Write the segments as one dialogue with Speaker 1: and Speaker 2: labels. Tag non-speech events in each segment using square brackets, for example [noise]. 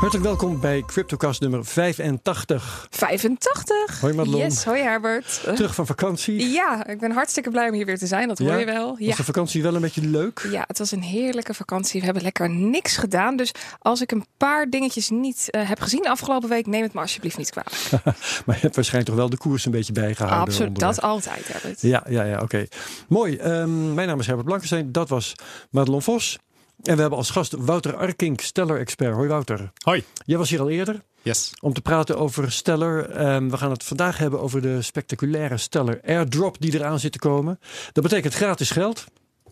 Speaker 1: Hartelijk welkom bij CryptoCast nummer 85.
Speaker 2: 85.
Speaker 1: Hoi Madelon.
Speaker 2: Yes, hoi Herbert.
Speaker 1: Terug van vakantie.
Speaker 2: Ja, ik ben hartstikke blij om hier weer te zijn. Dat hoor
Speaker 1: Ja?
Speaker 2: je wel. Ja.
Speaker 1: Was de vakantie wel een beetje leuk?
Speaker 2: ja, het was een heerlijke vakantie. We hebben lekker niks gedaan. Dus als ik een paar dingetjes niet eh, heb gezien de afgelopen week, neem het me alsjeblieft niet kwalijk. [laughs]
Speaker 1: Maar je hebt waarschijnlijk toch wel de koers een beetje bijgehouden.
Speaker 2: Absoluut,
Speaker 1: onderweg.
Speaker 2: dat altijd, Herbert.
Speaker 1: Ja, ja, ja, oké. Mooi. Ehm, mijn naam is Herbert Blankenstein. Dat was Madelon Vos. En we hebben als gast Wouter Arkink, Stellar-expert. Hoi Wouter.
Speaker 3: Hoi.
Speaker 1: Jij was hier al eerder
Speaker 3: Yes.
Speaker 1: om te praten over Stellar. Ehm, we gaan het vandaag hebben over de spectaculaire Stellar Airdrop die eraan zit te komen. Dat betekent gratis geld.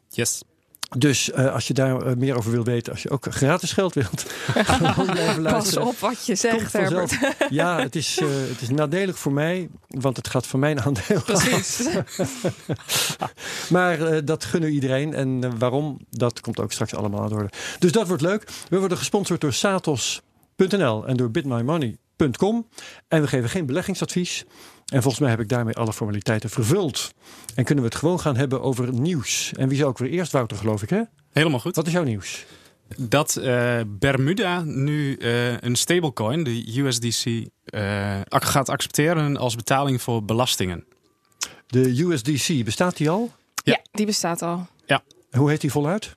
Speaker 3: Yes.
Speaker 1: Dus eh, als je daar eh, meer over wil weten, als je ook gratis geld wilt, [laughs] [laughs]
Speaker 2: Pas op wat je zegt. Herbert. [laughs]
Speaker 1: Ja, het is, eh, het is nadelig voor mij, want het gaat van mijn aandeel.
Speaker 2: Precies.
Speaker 1: Maar dat gunnen we iedereen. En waarom, dat komt ook straks allemaal aan de orde. Dus dat wordt leuk. We worden gesponsord door Satos.nl en door bitmymoney.com. En we geven geen beleggingsadvies. En volgens mij heb ik daarmee alle formaliteiten vervuld. En kunnen we het gewoon gaan hebben over nieuws. En wie zou ook weer eerst, Wouter, geloof ik, hè?
Speaker 3: Helemaal goed.
Speaker 1: Wat is jouw nieuws?
Speaker 3: Dat eh, Bermuda nu eh, een stablecoin, de USDC, eh, gaat accepteren als betaling voor belastingen.
Speaker 1: De USDC, bestaat die al?
Speaker 3: Ja.
Speaker 2: Ja, die bestaat al.
Speaker 1: Hoe heet die voluit?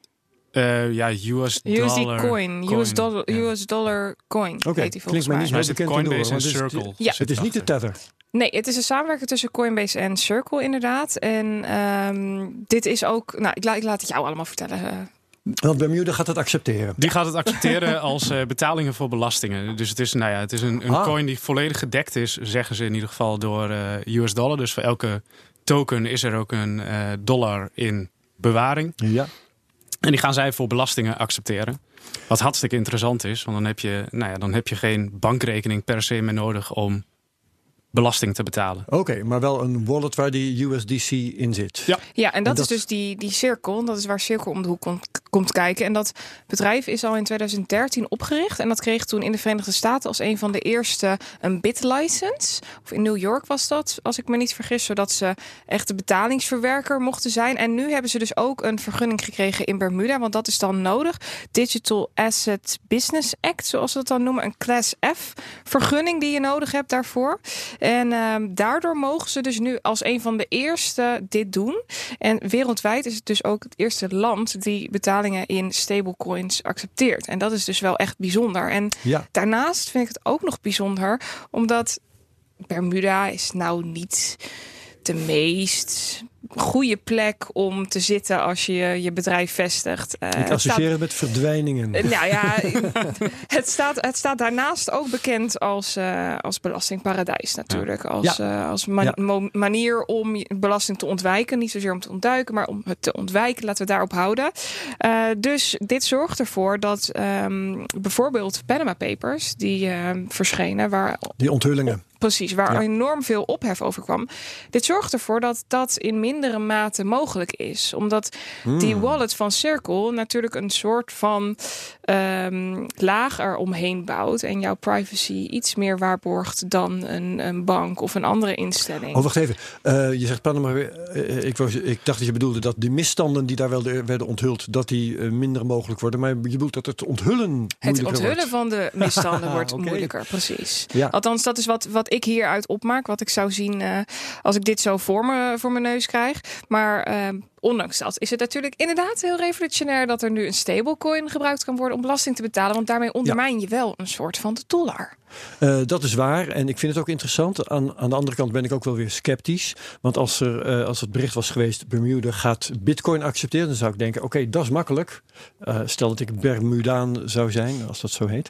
Speaker 3: Eh, ja, US
Speaker 2: USD
Speaker 3: dollar
Speaker 2: coin, US dollar,
Speaker 3: ja.
Speaker 2: US dollar coin
Speaker 1: Oké, klinkt mij niet
Speaker 3: Maar
Speaker 1: zo bekend
Speaker 3: Coinbase en
Speaker 1: want het is-
Speaker 3: Circle.
Speaker 2: Ja.
Speaker 1: Het is niet de tether.
Speaker 2: Nee, het is een samenwerking tussen Coinbase en Circle inderdaad. En ehm, dit is ook... Nou, ik, la- ik laat het jou allemaal vertellen. eh.
Speaker 1: Want Bermuda gaat het accepteren.
Speaker 3: Die gaat het accepteren [laughs] als eh, betalingen voor belastingen. Dus het is, nou ja, het is een, een
Speaker 1: Ah.
Speaker 3: coin die volledig gedekt is, zeggen ze in ieder geval, door eh, US dollar. Dus voor elke token is er ook een eh, dollar in bewaring.
Speaker 1: Ja.
Speaker 3: En die gaan zij voor belastingen accepteren. Wat hartstikke interessant is, want dan heb je, nou ja, dan heb je geen bankrekening per se meer nodig om belasting te betalen.
Speaker 1: Oké, maar wel een wallet waar die USDC in zit.
Speaker 3: Ja.
Speaker 2: Ja, en dat,
Speaker 1: dat-
Speaker 2: is dus die, die Circle. Dat is waar Circle om de hoek komt, komt kijken. En dat bedrijf is al in 2013 opgericht. En dat kreeg toen in de Verenigde Staten als een van de eerste een BitLicense. Of in New York was dat, als ik me niet vergis. Zodat ze echt de betalingsverwerker mochten zijn. En nu hebben ze dus ook een vergunning gekregen in Bermuda. Want dat is dan nodig. Digital Asset Business Act, zoals ze het dan noemen. Een Class F vergunning die je nodig hebt daarvoor. En ehm, daardoor mogen ze dus nu als een van de eerste dit doen. En wereldwijd is het dus ook het eerste land die betalingen in stablecoins accepteert. En dat is dus wel echt bijzonder. En
Speaker 1: Ja.
Speaker 2: daarnaast vind ik het ook nog bijzonder, omdat Bermuda is nou niet de meest goede plek om te zitten als je je bedrijf vestigt. Eh,
Speaker 1: Ik associeer
Speaker 2: staat-
Speaker 1: het met verdwijningen.
Speaker 2: eh, Nou ja, [laughs] [laughs] het staat, het staat daarnaast ook bekend als, eh, als belastingparadijs natuurlijk. Als, eh, als
Speaker 1: Ja.
Speaker 2: manier om belasting te ontwijken. Niet zozeer om te ontduiken, maar om het te ontwijken. Laten we daarop houden. Eh, dus dit zorgt ervoor dat ehm, bijvoorbeeld Panama Papers, die verschenen, waar
Speaker 1: Die onthullingen.
Speaker 2: Precies, waar
Speaker 1: Ja.
Speaker 2: enorm veel ophef over kwam. Dit zorgt ervoor dat dat in mindere mate mogelijk is. Omdat die
Speaker 1: Hmm.
Speaker 2: wallet van Circle natuurlijk een soort van ehm, laag eromheen bouwt. En jouw privacy iets meer waarborgt dan een, een bank of een andere instelling.
Speaker 1: Oh, wacht even. Eh, je zegt Panama. eh, ik, ik dacht dat je bedoelde dat de misstanden die daar wel de- werden onthuld, dat die eh, minder mogelijk worden. Maar je bedoelt dat het onthullen
Speaker 2: het onthullen
Speaker 1: wordt.
Speaker 2: van de misstanden [laughs] wordt moeilijker, precies.
Speaker 1: Ja.
Speaker 2: Althans, dat is wat, wat ik hieruit opmaak. Wat ik zou zien eh, als ik dit zo voor, me, voor mijn neus krijg. Maar ehm, ondanks dat is het natuurlijk inderdaad heel revolutionair... dat er nu een stablecoin gebruikt kan worden om belasting te betalen. Want daarmee ondermijn je wel een soort van de dollar.
Speaker 1: Eh, dat is waar. En ik vind het ook interessant. Aan, aan de andere kant ben ik ook wel weer sceptisch. Want als, er, eh, als het bericht was geweest, Bermuda gaat Bitcoin accepteren, dan zou ik denken: oké, dat is makkelijk. Stel dat ik Bermudaan zou zijn, als dat zo heet.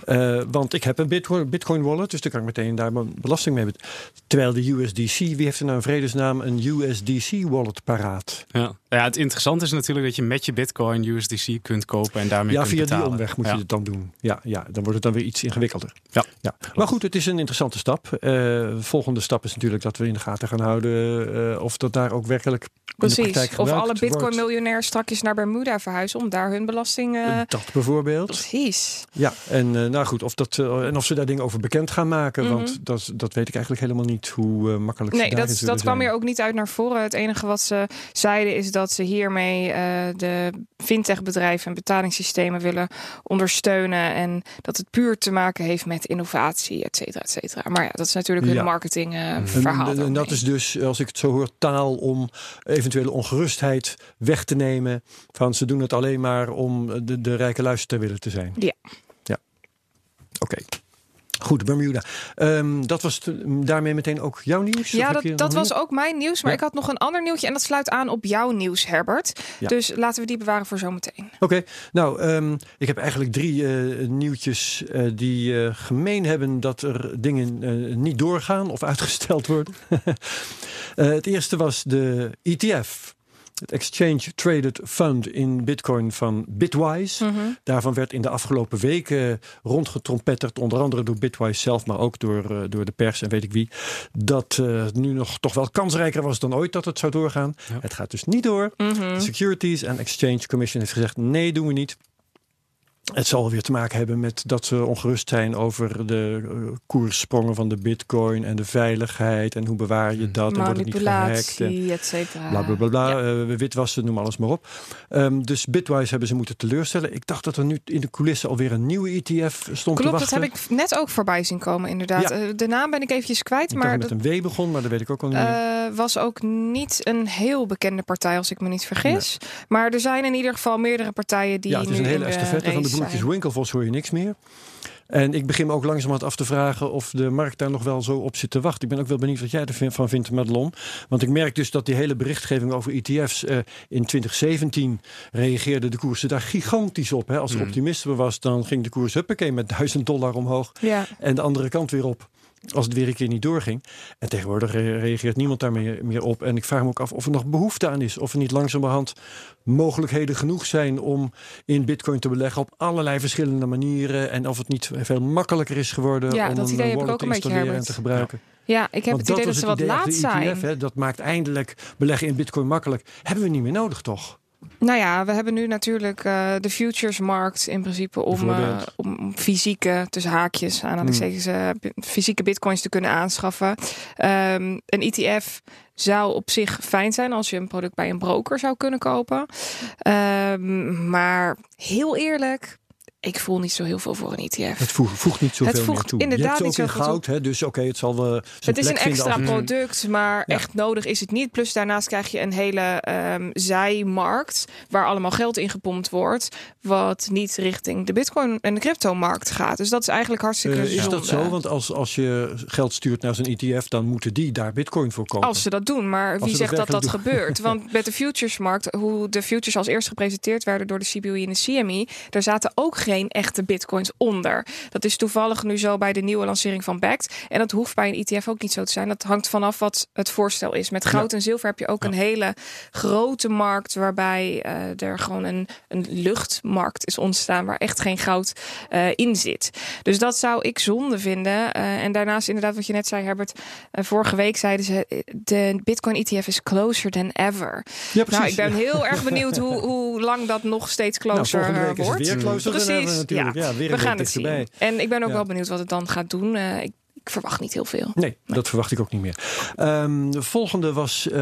Speaker 1: [laughs] Want ik heb een Bitcoin, Bitcoin wallet, dus dan kan ik meteen daar belasting mee betalen. Terwijl de USDC, wie heeft er nou in vredesnaam een USDC wallet paraat?
Speaker 3: Ja. ja, het interessante is natuurlijk dat je met je bitcoin USDC kunt kopen en daarmee
Speaker 1: Ja,
Speaker 3: kunt
Speaker 1: via
Speaker 3: betalen.
Speaker 1: die omweg moet
Speaker 3: Ja.
Speaker 1: je het dan doen. Ja, ja, dan wordt het dan weer iets ingewikkelder.
Speaker 3: Ja.
Speaker 1: Ja. Maar goed, het is een interessante stap. Eh, de volgende stap is natuurlijk dat we in de gaten gaan houden eh, of dat daar ook werkelijk in de
Speaker 2: Precies.
Speaker 1: praktijk
Speaker 2: Of alle bitcoin-miljonairs strakjes naar Bermuda verhuizen... om daar hun belasting... eh,
Speaker 1: Dat bijvoorbeeld.
Speaker 2: Precies.
Speaker 1: Ja, en eh, nou goed, of, dat, eh, en of ze daar dingen over bekend gaan maken.
Speaker 2: Mhm.
Speaker 1: Want dat, dat weet ik eigenlijk helemaal niet hoe eh, makkelijk
Speaker 2: Nee, dat, dat kwam hier ook niet uit naar voren. Het enige wat ze zeiden is dat ze hiermee eh, de fintech-bedrijven en betalingssystemen willen ondersteunen. En dat het puur te maken heeft met innovatie, et cetera, et cetera. Maar ja, dat is natuurlijk hun
Speaker 1: Ja.
Speaker 2: marketing eh,
Speaker 1: En, en- dat is dus, als ik het zo hoor, taal om eventuele ongerustheid weg te nemen. Van ze doen het alleen maar om de, de rijke luister te willen te zijn.
Speaker 2: Ja.
Speaker 1: Ja. Oké. Goed, Bermuda. Ehm, dat was daarmee meteen ook jouw nieuws?
Speaker 2: Ja, dat, was ook mijn nieuws. Maar
Speaker 1: Ja.
Speaker 2: ik had nog een ander nieuwtje. En dat sluit aan op jouw nieuws, Herbert.
Speaker 1: Ja.
Speaker 2: Dus laten we die bewaren voor zometeen.
Speaker 1: Oké, nou, ehm, ik heb eigenlijk drie eh, nieuwtjes eh, die eh, gemeen hebben dat er dingen niet doorgaan of [laughs] uitgesteld worden. [laughs] Het eerste was de ETF, het Exchange Traded Fund in Bitcoin van Bitwise.
Speaker 2: Mhm.
Speaker 1: Daarvan werd in de afgelopen weken rondgetrompetterd, onder andere door Bitwise zelf, maar ook door, eh, door de pers en weet ik wie, dat het nu nog toch wel kansrijker was dan ooit dat het zou doorgaan.
Speaker 3: Ja.
Speaker 1: Het gaat dus niet door.
Speaker 2: Mhm.
Speaker 1: De Securities and Exchange Commission heeft gezegd: nee, doen we niet. Het zal weer te maken hebben met dat ze ongerust zijn over de eh, koerssprongen van de bitcoin en de veiligheid en hoe bewaar je dat en wordt het niet gehackt. En
Speaker 2: et cetera.
Speaker 1: bla bla bla, bla
Speaker 2: Ja.
Speaker 1: eh, witwassen, noem alles maar op. Ehm, dus Bitwise hebben ze moeten teleurstellen. Ik dacht dat er nu in de coulissen alweer een nieuwe ETF stond te
Speaker 2: Klopt, dat
Speaker 1: wachten.
Speaker 2: heb ik net ook voorbij zien komen, inderdaad.
Speaker 1: Ja.
Speaker 2: Eh, De naam ben ik eventjes kwijt,
Speaker 1: Ik
Speaker 2: maar
Speaker 1: dat
Speaker 2: dat
Speaker 1: met een W begon, maar dat weet ik ook al niet
Speaker 2: was ook niet een heel bekende partij, als ik me niet vergis. Maar er zijn in ieder geval meerdere partijen die
Speaker 1: ja, het is een hele estafette van de broertjes
Speaker 2: zijn.
Speaker 1: Winklevoss hoor je niks meer. En ik begin me ook langzamerhand af te vragen of de markt daar nog wel zo op zit te wachten. Ik ben ook wel benieuwd wat jij ervan vindt, Madelon. Want ik merk dus dat die hele berichtgeving over ETF's eh, in 2017 reageerde de koersen daar gigantisch op. Hè. Als er
Speaker 3: Mm.
Speaker 1: optimisme was, dan ging de koers huppakee met 1000 dollar omhoog.
Speaker 2: Ja,
Speaker 1: En de andere kant weer op. Als het weer een keer niet doorging. En tegenwoordig re- reageert niemand daar meer, meer op. En ik vraag me ook af of er nog behoefte aan is. Of er niet langzamerhand mogelijkheden genoeg zijn om in bitcoin te beleggen op allerlei verschillende manieren. En of het niet veel makkelijker is geworden
Speaker 2: Ja,
Speaker 1: om
Speaker 2: dat
Speaker 1: een
Speaker 2: idee heb ik
Speaker 1: wallet
Speaker 2: ook
Speaker 1: te
Speaker 2: een beetje,
Speaker 1: installeren en te gebruiken.
Speaker 2: ja ik heb het idee dat
Speaker 1: was
Speaker 2: ze wat laat
Speaker 1: de
Speaker 2: zijn.
Speaker 1: Hè, dat maakt eindelijk beleggen in bitcoin makkelijk. Hebben we niet meer nodig toch?
Speaker 2: Nou ja, we hebben nu natuurlijk eh, de futuresmarkt in principe om, eh, om fysieke, tussen haakjes, aanhalingstekens, eh, bi- fysieke bitcoins te kunnen aanschaffen. Ehm, een ETF zou op zich fijn zijn als je een product bij een broker zou kunnen kopen. Ehm, maar heel eerlijk, ik voel niet zo heel veel voor een ETF.
Speaker 1: Het voegt, voegt niet zoveel
Speaker 2: Het voegt
Speaker 1: meer toe.
Speaker 2: inderdaad
Speaker 1: je hebt ook in goud, hè, dus oké, het zal wel
Speaker 2: Het is een extra product, maar
Speaker 1: Ja.
Speaker 2: echt nodig is het niet. Plus daarnaast krijg je een hele ehm, zijmarkt waar allemaal geld in gepompt wordt, wat niet richting de bitcoin en de cryptomarkt gaat. Dus dat is eigenlijk hartstikke
Speaker 1: Eh, is dat zo? Want als, als je geld stuurt naar zo'n ETF, dan moeten die daar bitcoin voor kopen.
Speaker 2: Als ze dat doen, maar wie
Speaker 1: ze
Speaker 2: zegt
Speaker 1: dat
Speaker 2: dat gebeurt? [laughs] Want met de futuresmarkt, hoe de futures als eerst gepresenteerd werden door de CBOE en de CME, daar zaten ook geen echte bitcoins onder. Dat is toevallig nu zo bij de nieuwe lancering van Backed. En dat hoeft bij een ETF ook niet zo te zijn. Dat hangt vanaf wat het voorstel is. Met goud en zilver heb je ook een hele grote markt waarbij eh, er gewoon een, een luchtmarkt is ontstaan waar echt geen goud eh, in zit. Dus dat zou ik zonde vinden. Eh, en daarnaast inderdaad wat je net zei Herbert, vorige week zeiden ze de Bitcoin ETF is closer than ever.
Speaker 1: ja, precies.
Speaker 2: Nou, ik ben heel erg [laughs] benieuwd hoe, hoe lang dat nog steeds
Speaker 1: Nou,
Speaker 2: closer
Speaker 1: volgende week is het
Speaker 2: wordt.
Speaker 1: weer closer
Speaker 2: Precies,
Speaker 1: natuurlijk. Ja, weer een
Speaker 2: We gaan het zien. En ik ben ook
Speaker 1: Ja.
Speaker 2: wel benieuwd wat het dan gaat doen. Eh, ik, ik verwacht niet heel veel.
Speaker 1: Nee, dat verwacht ik ook niet meer. Ehm, de volgende was... eh,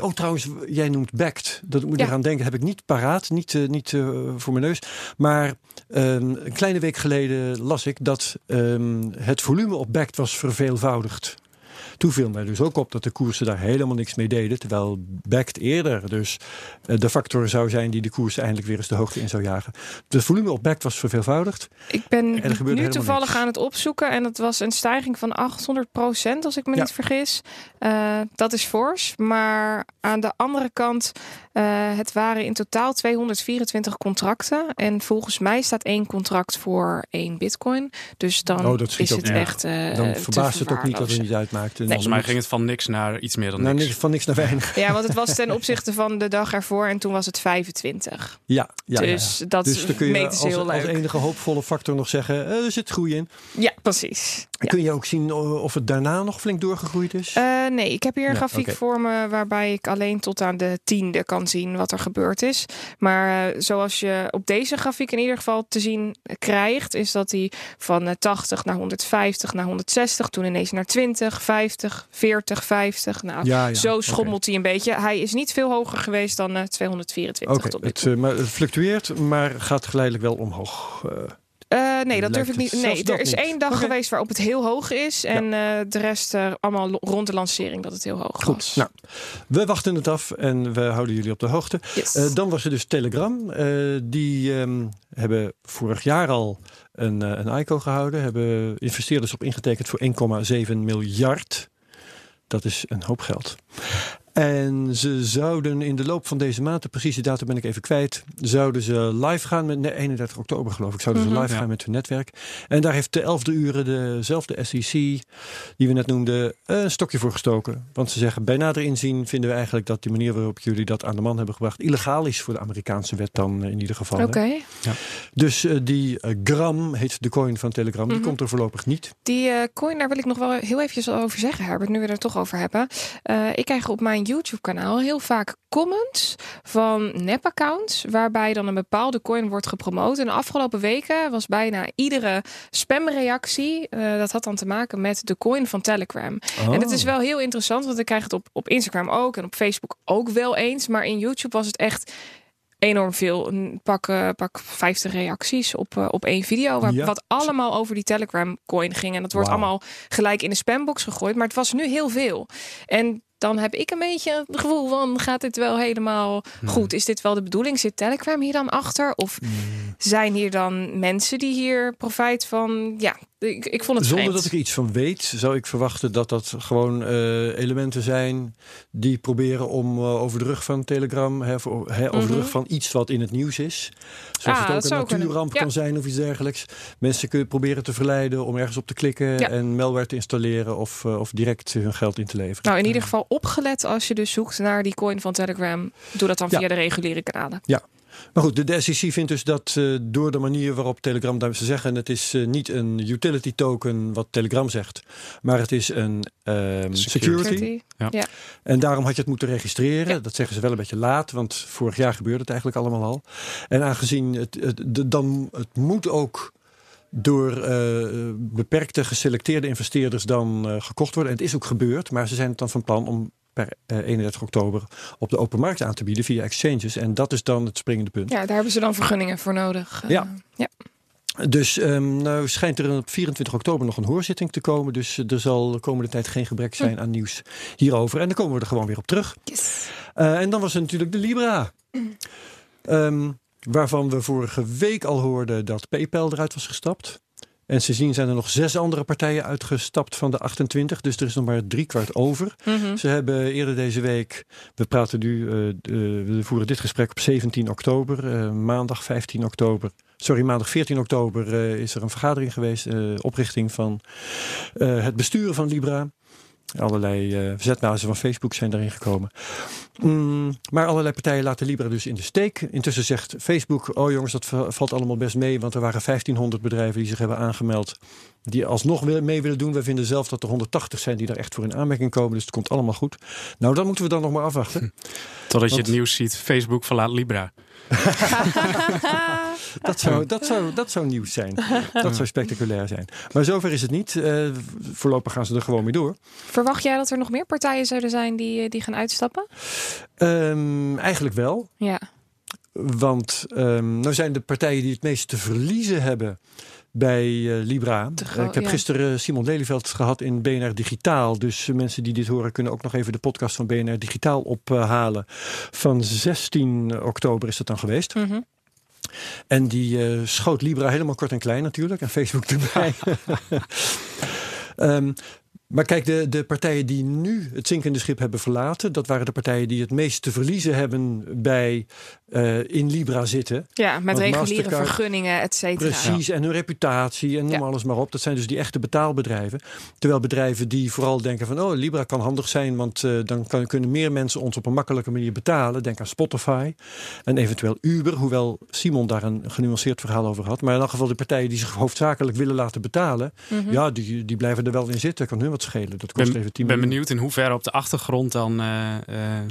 Speaker 1: oh, trouwens, jij noemt Backed. Dat moet je
Speaker 2: Ja.
Speaker 1: eraan denken. Heb ik niet paraat, niet, niet eh, voor mijn neus. Maar ehm, een kleine week geleden las ik dat ehm, het volume op Backed was verveelvoudigd. Toen viel mij dus ook op dat de koersen daar helemaal niks mee deden. Terwijl Backed eerder dus eh, de factor zou zijn die de koers eindelijk weer eens de hoogte in zou jagen. Het volume op Backed was verveelvoudigd.
Speaker 2: Ik ben nu toevallig
Speaker 1: niks.
Speaker 2: aan het opzoeken. En dat was een stijging van 800% als ik me
Speaker 1: Ja.
Speaker 2: niet vergis. Eh, dat is fors. Maar aan de andere kant, eh, het waren in totaal 224 contracten. En volgens mij staat één contract voor één bitcoin. Dus dan
Speaker 1: Oh,
Speaker 2: is het echt eh,
Speaker 1: Dan verbaast het ook niet dat het niet uitmaakte.
Speaker 3: Volgens mij ging het van niks naar iets meer dan
Speaker 1: nou,
Speaker 3: niks.
Speaker 1: van niks naar weinig.
Speaker 2: Ja, want het was ten [laughs] opzichte van de dag ervoor. En toen was het 25.
Speaker 1: Ja, ja,
Speaker 2: dus
Speaker 1: ja.
Speaker 2: dat
Speaker 1: Dus dan kun je
Speaker 2: meten
Speaker 1: als,
Speaker 2: heel
Speaker 1: als enige hoopvolle factor nog zeggen, eh, er zit groei in.
Speaker 2: Ja, precies. Ja.
Speaker 1: Kun je ook zien of het daarna nog flink doorgegroeid is?
Speaker 2: Eh, nee, ik heb hier een
Speaker 1: Nee,
Speaker 2: grafiek voor me waarbij ik alleen tot aan de tiende kan kan zien wat er gebeurd is. Maar uh, zoals je op deze grafiek in ieder geval te zien krijgt, is dat hij van uh, 80 naar 150 naar 160, toen ineens naar 20, 50, 40, 50. Nou,
Speaker 1: Ja, ja,
Speaker 2: zo schommelt hij een beetje. Hij is niet veel hoger geweest dan uh, 224
Speaker 1: Oké,
Speaker 2: tot nu
Speaker 1: het,
Speaker 2: toe.
Speaker 1: eh, maar het fluctueert, maar gaat geleidelijk wel omhoog. Eh,
Speaker 2: nee, dat durf ik niet. Nee, er is
Speaker 1: niet.
Speaker 2: één dag geweest waarop het heel hoog is. En eh, de rest eh, allemaal rond de lancering dat het heel hoog
Speaker 1: Goed,
Speaker 2: was.
Speaker 1: nou, we wachten het af en we houden jullie op de hoogte.
Speaker 2: Yes.
Speaker 1: Dan was er dus Telegram. Die ehm, hebben vorig jaar al een, een ICO gehouden. Hebben investeerders op ingetekend voor 1,7 miljard. Dat is een hoop geld. En ze zouden in de loop van deze maand, de precieze datum ben ik even kwijt, zouden ze live gaan met nee, 31 oktober geloof ik, zouden
Speaker 2: Mhm.
Speaker 1: ze live
Speaker 3: Ja.
Speaker 1: gaan met hun netwerk. En daar heeft de 11e uren dezelfde SEC, die we net noemden, een stokje voor gestoken. Want ze zeggen, bij nader inzien vinden we eigenlijk dat die manier waarop jullie dat aan de man hebben gebracht, illegaal is voor de Amerikaanse wet dan eh, in ieder geval.
Speaker 2: Oké.
Speaker 1: Dus eh, die eh, Gram heet de coin van Telegram, die
Speaker 2: Mhm.
Speaker 1: komt er voorlopig niet.
Speaker 2: Die coin, daar wil ik nog wel heel eventjes over zeggen, Herbert, nu we er toch over hebben. Ik krijg op mijn YouTube-kanaal heel vaak comments van nep-accounts, waarbij dan een bepaalde coin wordt gepromoot. En de afgelopen weken was bijna iedere spamreactie, eh, dat had dan te maken met de coin van Telegram. En het is wel heel interessant, want ik krijg het op, op Instagram ook en op Facebook ook wel eens. Maar in YouTube was het echt enorm veel. Een pak, eh, pak 50 reacties op, eh, op één video. Waar,
Speaker 1: Ja.
Speaker 2: Wat allemaal over die Telegram coin ging. En dat wordt allemaal gelijk in de spambox gegooid. Maar het was nu heel veel. En dan heb ik een beetje het gevoel van... gaat dit wel helemaal
Speaker 1: Hmm.
Speaker 2: goed? Is dit wel de bedoeling? Zit Telegram hier dan achter? Of
Speaker 1: Hmm.
Speaker 2: zijn hier dan mensen die hier profijt van... Ja, ik, ik vond het
Speaker 1: Zonder
Speaker 2: vreemd.
Speaker 1: dat ik er iets van weet, zou ik verwachten dat dat gewoon eh, elementen zijn die proberen om eh, over de rug van Telegram, hè, voor, hè, over de
Speaker 2: Mhm.
Speaker 1: rug van iets wat in het nieuws is. Zoals
Speaker 2: Ah,
Speaker 1: het ook een natuurramp
Speaker 2: Ja.
Speaker 1: kan zijn of iets dergelijks. Mensen kunnen proberen te verleiden om ergens op te klikken
Speaker 2: Ja.
Speaker 1: en malware te installeren of, eh, of direct hun geld in te leveren.
Speaker 2: Nou, in ieder geval opgelet als je dus zoekt naar die coin van Telegram. Doe dat dan
Speaker 1: Ja.
Speaker 2: via de reguliere kanalen.
Speaker 1: Maar goed, de, SEC vindt dus dat eh, door de manier waarop Telegram, daar ze zeggen, het is eh, niet een utility token wat Telegram zegt, maar het is een ehm,
Speaker 3: Security.
Speaker 1: security. En daarom had je het moeten registreren.
Speaker 2: Ja.
Speaker 1: Dat zeggen ze wel een beetje laat, want vorig jaar gebeurde het eigenlijk allemaal al. En aangezien het, het, de- dan, het moet ook door eh, beperkte geselecteerde investeerders dan eh, gekocht worden. En het is ook gebeurd, maar ze zijn het dan van plan om per eh, 31 oktober op de open markt aan te bieden via exchanges. En dat is dan het springende punt.
Speaker 2: Ja, daar hebben ze dan vergunningen voor nodig. Eh,
Speaker 1: Ja.
Speaker 2: ja.
Speaker 1: Dus ehm, nou schijnt er op 24 oktober nog een hoorzitting te komen. Dus eh, er zal de komende tijd geen gebrek zijn aan nieuws hierover. En dan komen we er gewoon weer op terug.
Speaker 2: Yes.
Speaker 1: Eh, en dan was er natuurlijk de Libra. Ehm, waarvan we vorige week al hoorden dat PayPal eruit was gestapt. En sindsdien zijn er nog zes andere partijen uitgestapt van de 28. Dus er is nog maar drie kwart over.
Speaker 2: Mhm.
Speaker 1: Ze hebben eerder deze week, we praten nu, eh, eh, we voeren dit gesprek op 17 oktober, eh, maandag 15 oktober. Sorry, maandag 14 oktober is er een vergadering geweest, oprichting van het besturen van Libra. Allerlei zetmazen van Facebook zijn daarin gekomen. Mm, maar allerlei partijen laten Libra dus in de steek. Intussen zegt Facebook, oh jongens, dat va- valt allemaal best mee. Want er waren 1500 bedrijven die zich hebben aangemeld. Die alsnog mee willen doen. We vinden zelf dat er 180 zijn die daar echt voor in aanmerking komen. Dus het komt allemaal goed. Nou, dan moeten we dan nog maar afwachten.
Speaker 3: Totdat je het nieuws ziet, Facebook verlaat Libra. [laughs]
Speaker 1: Dat zou, dat zou, dat zou nieuws zijn. Dat zou spectaculair zijn. Maar zover is het niet. Eh, voorlopig gaan ze er gewoon mee door.
Speaker 2: Verwacht jij dat er nog meer partijen zouden zijn die, eh, die gaan uitstappen?
Speaker 1: Ehm, eigenlijk wel.
Speaker 2: Ja.
Speaker 1: Want ehm, nou zijn de partijen die het meest te verliezen hebben bij eh, Libra. Eh, ik heb
Speaker 2: ja.
Speaker 1: gisteren Simon Lelyveld gehad in BNR Digitaal. Dus eh, mensen die dit horen kunnen ook nog even de podcast van BNR Digitaal ophalen. Van 16 oktober is dat dan geweest.
Speaker 2: Mhm.
Speaker 1: En die eh, schoot Libra helemaal kort en klein natuurlijk. En Facebook erbij. [laughs] [laughs] Ehm, maar kijk, de, de partijen die nu het zinkende schip hebben verlaten, dat waren de partijen die het meest te verliezen hebben bij eh, in Libra zitten.
Speaker 2: Ja, met
Speaker 1: Want
Speaker 2: reguliere
Speaker 1: Mastercard-
Speaker 2: vergunningen, et cetera.
Speaker 1: Precies, en hun reputatie en noem
Speaker 2: Ja.
Speaker 1: alles maar op. Dat zijn dus die echte betaalbedrijven. Terwijl bedrijven die vooral denken van... oh, Libra kan handig zijn, want eh, dan kan, kunnen meer mensen ons op een makkelijke manier betalen. Denk aan Spotify en eventueel Uber. Hoewel Simon daar een genuanceerd verhaal over had. Maar in elk geval de partijen die zich hoofdzakelijk willen laten betalen...
Speaker 2: Mhm.
Speaker 1: ja, die, die blijven er wel in zitten. Kan hun wat schelen. Dat kost
Speaker 3: ben,
Speaker 1: even 10
Speaker 3: ben
Speaker 1: miljoen.
Speaker 3: benieuwd in hoeverre op de achtergrond dan eh, eh,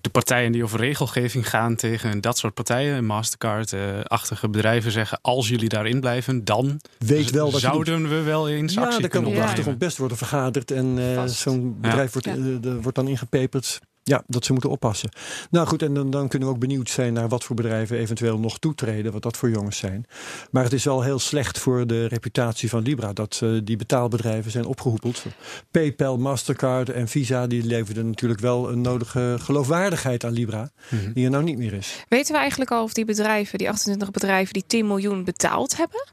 Speaker 3: de partijen die over regelgeving gaan tegen dat soort partijen, Mastercard-achtige bedrijven zeggen: als jullie daarin blijven, dan
Speaker 1: Weet wel dat je
Speaker 3: zouden we wel eens
Speaker 1: Ja,
Speaker 3: actie
Speaker 1: er kan op de achtergrond best worden vergaderd en eh, zo'n bedrijf wordt,
Speaker 2: Ja.
Speaker 1: eh, de- wordt dan ingepeperd. Ja, dat ze moeten oppassen. Nou goed, en dan, dan kunnen we ook benieuwd zijn naar wat voor bedrijven eventueel nog toetreden, wat dat voor jongens zijn. Maar het is wel heel slecht voor de reputatie van Libra dat eh, die betaalbedrijven zijn opgehoepeld. PayPal, Mastercard en Visa die leverden natuurlijk wel een nodige geloofwaardigheid aan Libra,
Speaker 3: Mhm.
Speaker 1: die er nou niet meer is.
Speaker 2: Weten we eigenlijk al of die bedrijven, die 28 bedrijven, die 10 miljoen betaald hebben?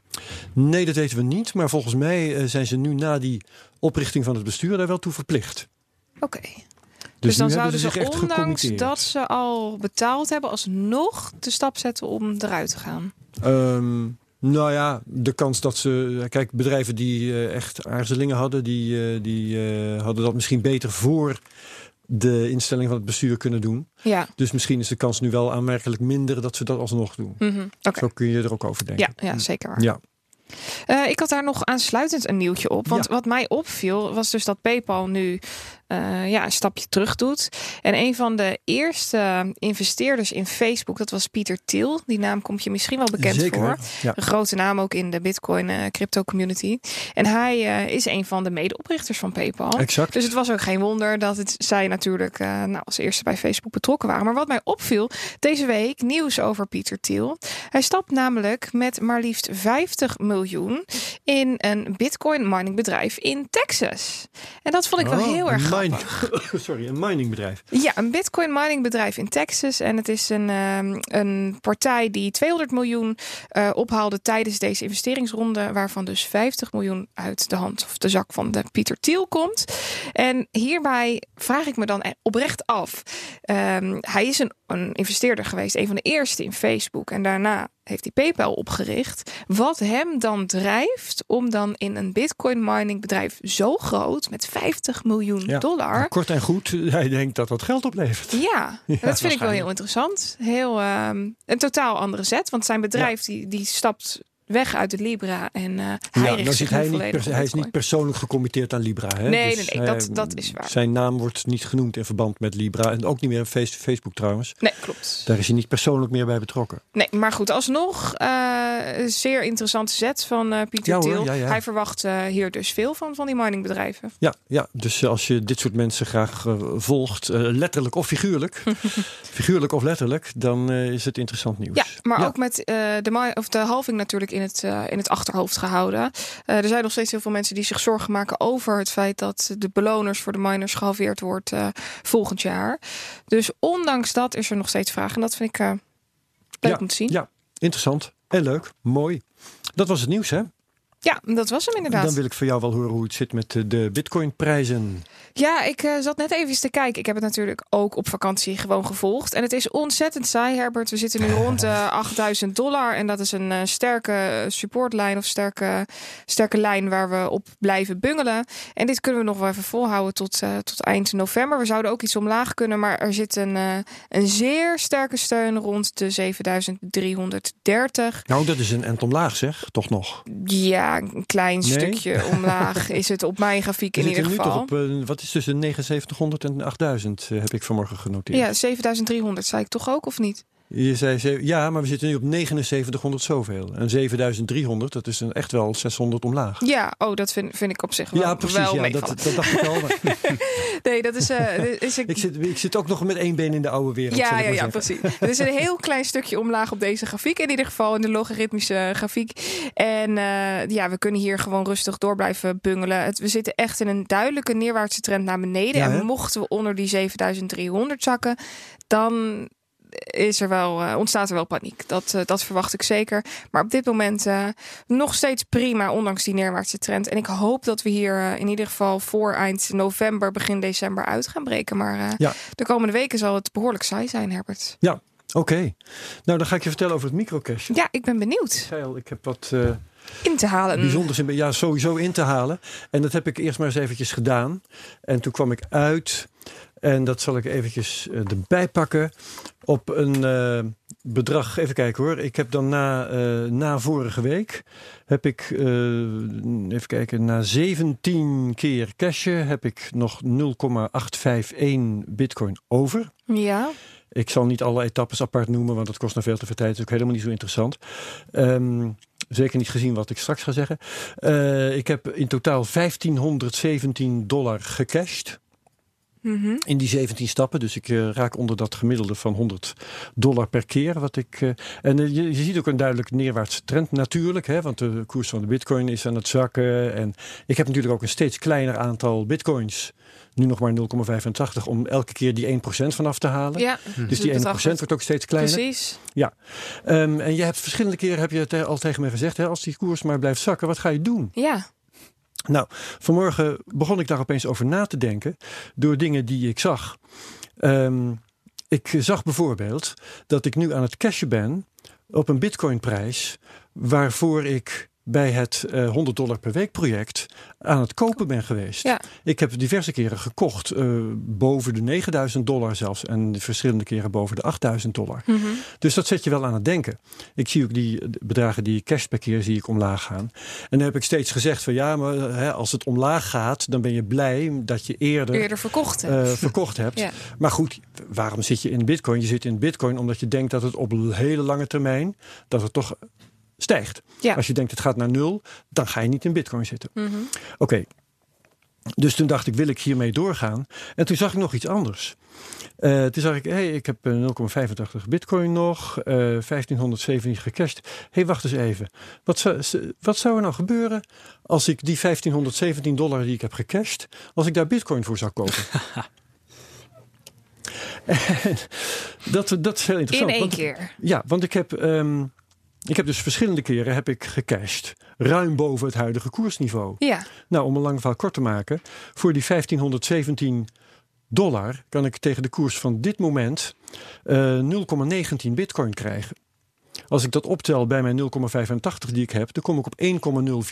Speaker 1: Nee, dat weten we niet, maar volgens mij eh, zijn ze nu na die oprichting van het bestuur daar wel toe verplicht.
Speaker 2: Oké. Dus, dan
Speaker 1: nu hebben
Speaker 2: zouden ze, ondanks dat ze al betaald hebben, alsnog de stap zetten om eruit te gaan.
Speaker 1: Ehm, nou ja, de kans dat ze. Kijk, bedrijven die eh, echt aarzelingen hadden, die, eh, die eh, hadden dat misschien beter voor de instelling van het bestuur kunnen doen.
Speaker 2: Ja.
Speaker 1: Dus misschien is de kans nu wel aanmerkelijk minder dat ze dat alsnog doen.
Speaker 2: Oké.
Speaker 1: Zo kun je er ook over denken.
Speaker 2: Ja, ja, zeker waar.
Speaker 1: Ja.
Speaker 2: Ik had daar nog aansluitend een nieuwtje op. Want wat mij opviel was dus dat PayPal nu eh, ja, een stapje terug doet. En een van de eerste investeerders in Facebook, dat was Pieter Thiel. Die naam komt je misschien wel bekend
Speaker 1: Zeker.
Speaker 2: voor.
Speaker 1: Ja.
Speaker 2: Een grote naam ook in de Bitcoin eh, crypto community. En hij eh, is een van de medeoprichters van PayPal.
Speaker 1: Exact.
Speaker 2: Dus het was ook geen wonder dat het, zij natuurlijk nou, als eerste bij Facebook betrokken waren. Maar wat mij opviel deze week, nieuws over Pieter Thiel. Hij stapt namelijk met maar liefst 50 miljoen in een Bitcoin mining bedrijf in Texas. En dat vond ik wel
Speaker 1: Oh,
Speaker 2: heel erg grappig. [laughs]
Speaker 1: Sorry, een miningbedrijf.
Speaker 2: Ja, een bitcoin mining bedrijf in Texas. En het is een, ehm, een partij die 200 miljoen eh, ophaalde tijdens deze investeringsronde. Waarvan dus 50 miljoen uit de hand of de zak van de Pieter Thiel komt. En hierbij vraag ik me dan oprecht af. ehm, hij is een, een investeerder geweest, een van de eerste in Facebook. En daarna heeft hij PayPal opgericht. Wat hem dan drijft om dan in een bitcoin mining bedrijf zo groot met 50 miljoen
Speaker 1: Ja.
Speaker 2: dollar
Speaker 1: Kort en goed, [laughs] hij denkt dat dat geld oplevert.
Speaker 2: ja, dat vind ik wel heel interessant. Heel ehm, een totaal andere zet. Want zijn bedrijf die, die stapt weg uit de Libra en eh hij
Speaker 1: Ja, nou zit hij, niet hij is niet persoonlijk gecommitteerd aan Libra. Hè?
Speaker 2: Nee,
Speaker 1: Dus
Speaker 2: nee, nee, dat-
Speaker 1: hij-
Speaker 2: dat is waar.
Speaker 1: Zijn naam wordt niet genoemd in verband met Libra. En ook niet meer op Face- Facebook trouwens.
Speaker 2: Nee, klopt.
Speaker 1: Daar is hij niet persoonlijk meer bij betrokken.
Speaker 2: Nee, maar goed, alsnog een zeer interessante zet van eh, Pieter
Speaker 1: Ja, hoor,
Speaker 2: Thiel.
Speaker 1: ja, ja.
Speaker 2: Hij verwacht hier dus veel van, van die miningbedrijven.
Speaker 1: Ja, ja, dus als je dit soort mensen graag volgt, letterlijk of figuurlijk, [laughs] figuurlijk of letterlijk, dan is het interessant nieuws.
Speaker 2: Ja, maar ook met de, of de halving natuurlijk in het, eh, in het achterhoofd gehouden. Eh, er zijn nog steeds heel veel mensen die zich zorgen maken over het feit dat de beloners voor de miners gehalveerd wordt eh, volgend jaar. Dus ondanks dat is er nog steeds vraag. En dat vind ik leuk
Speaker 1: Ja,
Speaker 2: om te zien.
Speaker 1: Ja, interessant en leuk, mooi. Dat was het nieuws, hè?
Speaker 2: Ja, dat was hem inderdaad.
Speaker 1: Dan wil ik van jou wel horen hoe het zit met eh, de Bitcoin-prijzen.
Speaker 2: Ja, ik eh, zat net even te kijken. Ik heb het natuurlijk ook op vakantie gewoon gevolgd. En het is ontzettend saai, Herbert. We zitten nu rond de 8000 dollar. En dat is een eh, sterke supportlijn of sterke, sterke lijn waar we op blijven bungelen. En dit kunnen we nog wel even volhouden tot, eh, tot eind november. We zouden ook iets omlaag kunnen. Maar er zit een, eh, een zeer sterke steun rond de 7330.
Speaker 1: Nou, dat is een end omlaag, zeg. Toch nog.
Speaker 2: Ja, een klein
Speaker 1: Nee?
Speaker 2: stukje [laughs] omlaag is het op mijn grafiek in ieder
Speaker 1: nu
Speaker 2: geval.
Speaker 1: toch op, eh, wat is tussen 7900 en 8000, eh, heb ik vanmorgen genoteerd.
Speaker 2: Ja, 7300 zei ik toch ook, of niet?
Speaker 1: Je zei, ze- ja, maar we zitten nu op 7900 zoveel. En 7300, dat is een, echt wel 600 omlaag.
Speaker 2: Ja, oh, dat vind, vind ik op zich wel,
Speaker 1: Ja, precies.
Speaker 2: wel
Speaker 1: Ja, dat, dat dacht ik al. maar [laughs]
Speaker 2: Nee, dat is... eh, dit is een,
Speaker 1: ik, zit, ik zit ook nog met één been in de oude wereld.
Speaker 2: ja,
Speaker 1: ik
Speaker 2: ja, ja, precies. Het is een heel [laughs] klein stukje omlaag op deze grafiek. In ieder geval in de logaritmische grafiek. En eh, ja, we kunnen hier gewoon rustig door blijven bungelen. Het, we zitten echt in een duidelijke neerwaartse trend naar beneden.
Speaker 1: Ja,
Speaker 2: en mochten we onder die 7300 zakken, dan is er wel, eh, ontstaat er wel paniek. Dat, eh, dat verwacht ik zeker. Maar op dit moment eh, nog steeds prima, ondanks die neerwaartse trend. En ik hoop dat we hier in ieder geval voor eind november, begin december uit gaan breken. Maar
Speaker 1: Ja.
Speaker 2: de komende weken zal het behoorlijk saai zijn, Herbert.
Speaker 1: Oké. Nou, dan ga ik je vertellen over het microcash.
Speaker 2: Ja, ik ben benieuwd
Speaker 1: Ik zei al, ik heb wat
Speaker 2: in te halen.
Speaker 1: bijzonders in, ja, sowieso in te halen. En dat heb ik eerst maar eens eventjes gedaan. En toen kwam ik uit En dat zal ik eventjes erbij pakken. Op een eh, bedrag, even kijken hoor. Ik heb dan na, eh, na vorige week, heb ik, eh, even kijken, na 17 keer cashen heb ik nog 0,851 bitcoin over.
Speaker 2: Ja.
Speaker 1: Ik zal niet alle etappes apart noemen, want dat kost nog veel te veel tijd. Dat is ook helemaal niet zo interessant. Ehm, zeker niet gezien wat ik straks ga zeggen. Ik heb in totaal 1517 dollar gecashed
Speaker 2: Mhm.
Speaker 1: in die 17 stappen. Dus ik eh, raak onder dat gemiddelde van 100 dollar per keer. Wat ik, eh, en eh, je, je ziet ook een duidelijk neerwaartse trend natuurlijk. Hè, want de koers van de bitcoin is aan het zakken. En ik heb natuurlijk ook een steeds kleiner aantal bitcoins. Nu nog maar 0,85 om elke keer die 1% vanaf te halen.
Speaker 2: Ja,
Speaker 1: Dus die 1% wordt ook steeds kleiner.
Speaker 2: precies.
Speaker 1: Ehm, en je hebt verschillende keren heb je het al tegen me gezegd. Hè, als die koers maar blijft zakken, wat ga je doen?
Speaker 2: Ja.
Speaker 1: Nou, vanmorgen begon ik daar opeens over na te denken. Door dingen die ik zag. Ehm, ik zag bijvoorbeeld dat ik nu aan het cashen ben op een bitcoinprijs. Waarvoor ik bij het eh, 100 dollar per week project aan het kopen ben geweest.
Speaker 2: Ja.
Speaker 1: Ik heb diverse keren gekocht, eh, boven de 9000 dollar zelfs. En verschillende keren boven de 8000 dollar.
Speaker 2: Mhm.
Speaker 1: Dus dat zet je wel aan het denken. Ik zie ook die bedragen die cash per keer zie ik omlaag gaan. En dan heb ik steeds gezegd van ja, maar hè, als het omlaag gaat, dan ben je blij dat je eerder,
Speaker 2: Eerder verkocht. hè?
Speaker 1: eh, verkocht hebt. [laughs]
Speaker 2: Ja.
Speaker 1: Maar goed, waarom zit je in bitcoin? Je zit in bitcoin omdat je denkt dat het op hele lange termijn, dat het toch stijgt.
Speaker 2: Ja.
Speaker 1: Als je denkt het gaat naar nul, dan ga je niet in bitcoin zitten.
Speaker 2: Mhm.
Speaker 1: Oké. Dus toen dacht ik, wil ik hiermee doorgaan? En toen zag ik nog iets anders. Eh, toen zag ik, hey, ik heb eh, 0,85 bitcoin nog, eh 1517 gecashed. Hé, hey, wacht eens even. Wat zou, wat zou er nou gebeuren als ik die 1517 dollar die ik heb gecashed, als ik daar bitcoin voor zou kopen? [laughs] En dat, dat is heel
Speaker 2: In
Speaker 1: interessant.
Speaker 2: één
Speaker 1: want-
Speaker 2: keer.
Speaker 1: ja, want ik heb, ehm, ik heb dus verschillende keren heb ik gecashed. Ruim boven het huidige koersniveau.
Speaker 2: Ja.
Speaker 1: Nou, om een lang verhaal kort te maken. Voor die 1517 dollar kan ik tegen de koers van dit moment eh 0,19 bitcoin krijgen. Als ik dat optel bij mijn 0,85 die ik heb, dan kom ik op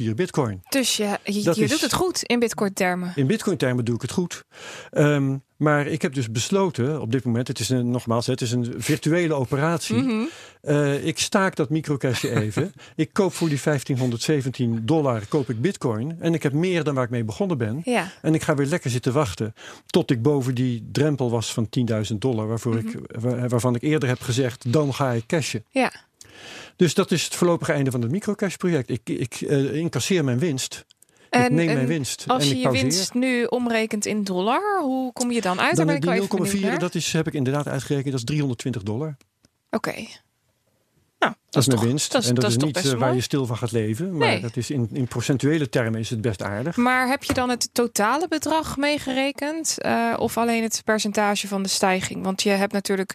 Speaker 1: 1,04 bitcoin.
Speaker 2: Dus je, je,
Speaker 1: Dat
Speaker 2: je
Speaker 1: is-
Speaker 2: doet het goed in bitcoin termen.
Speaker 1: In bitcoin termen doe ik het goed. Ehm, maar ik heb dus besloten op dit moment, het is een, nogmaals, het is een virtuele operatie.
Speaker 2: Mhm.
Speaker 1: Eh, ik staak dat microcashje even. [laughs] ik koop voor die 1517 dollar koop ik bitcoin. En ik heb meer dan waar ik mee begonnen ben.
Speaker 2: Ja.
Speaker 1: En ik ga weer lekker zitten wachten tot ik boven die drempel was van 10.000 dollar. Waarvoor ik, waar- waarvan ik eerder heb gezegd, dan ga ik cashen.
Speaker 2: Mhm. Ja.
Speaker 1: Dus dat is het voorlopige einde van het microcash project. Ik, ik eh, incasseer mijn winst. Ik
Speaker 2: En,
Speaker 1: neem
Speaker 2: en
Speaker 1: mijn winst
Speaker 2: als
Speaker 1: en
Speaker 2: je
Speaker 1: ik
Speaker 2: je winst nu omrekent in dollar, hoe kom je dan uit?
Speaker 1: Dan
Speaker 2: ben
Speaker 1: die
Speaker 2: even benieuwd
Speaker 1: 0,4,
Speaker 2: naar.
Speaker 1: dat is, heb ik inderdaad uitgerekend, dat is 320 dollar.
Speaker 2: Oké. Nou,
Speaker 1: Dat, is mijn
Speaker 2: toch-
Speaker 1: winst.
Speaker 2: Dat is,
Speaker 1: en dat,
Speaker 2: dat
Speaker 1: is niet eh, waar
Speaker 2: mooi.
Speaker 1: je stil van gaat leven. Maar
Speaker 2: Nee.
Speaker 1: dat is in, in procentuele termen is het best aardig.
Speaker 2: Maar heb je dan het totale bedrag meegerekend? eh, of alleen het percentage van de stijging? Want je hebt natuurlijk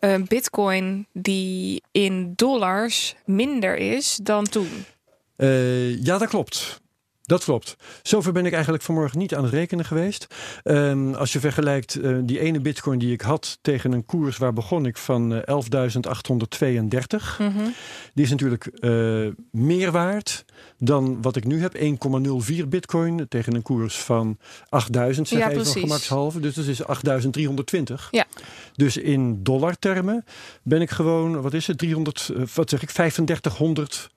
Speaker 2: een bitcoin die in dollars minder is dan toen.
Speaker 1: Eh, ja, dat klopt. Dat klopt. Zover ben ik eigenlijk vanmorgen niet aan het rekenen geweest. Ehm, als je vergelijkt eh, die ene bitcoin die ik had tegen een koers waar begon ik van eh, 11.832.
Speaker 2: Mhm.
Speaker 1: Die is natuurlijk eh, meer waard dan wat ik nu heb. 1,04 bitcoin tegen een koers van 8000 zeg
Speaker 2: Ja,
Speaker 1: even gemakshalve. Dus dat is 8320.
Speaker 2: Ja.
Speaker 1: Dus in dollartermen ben ik gewoon, wat is het, 300, eh, wat zeg ik, 3500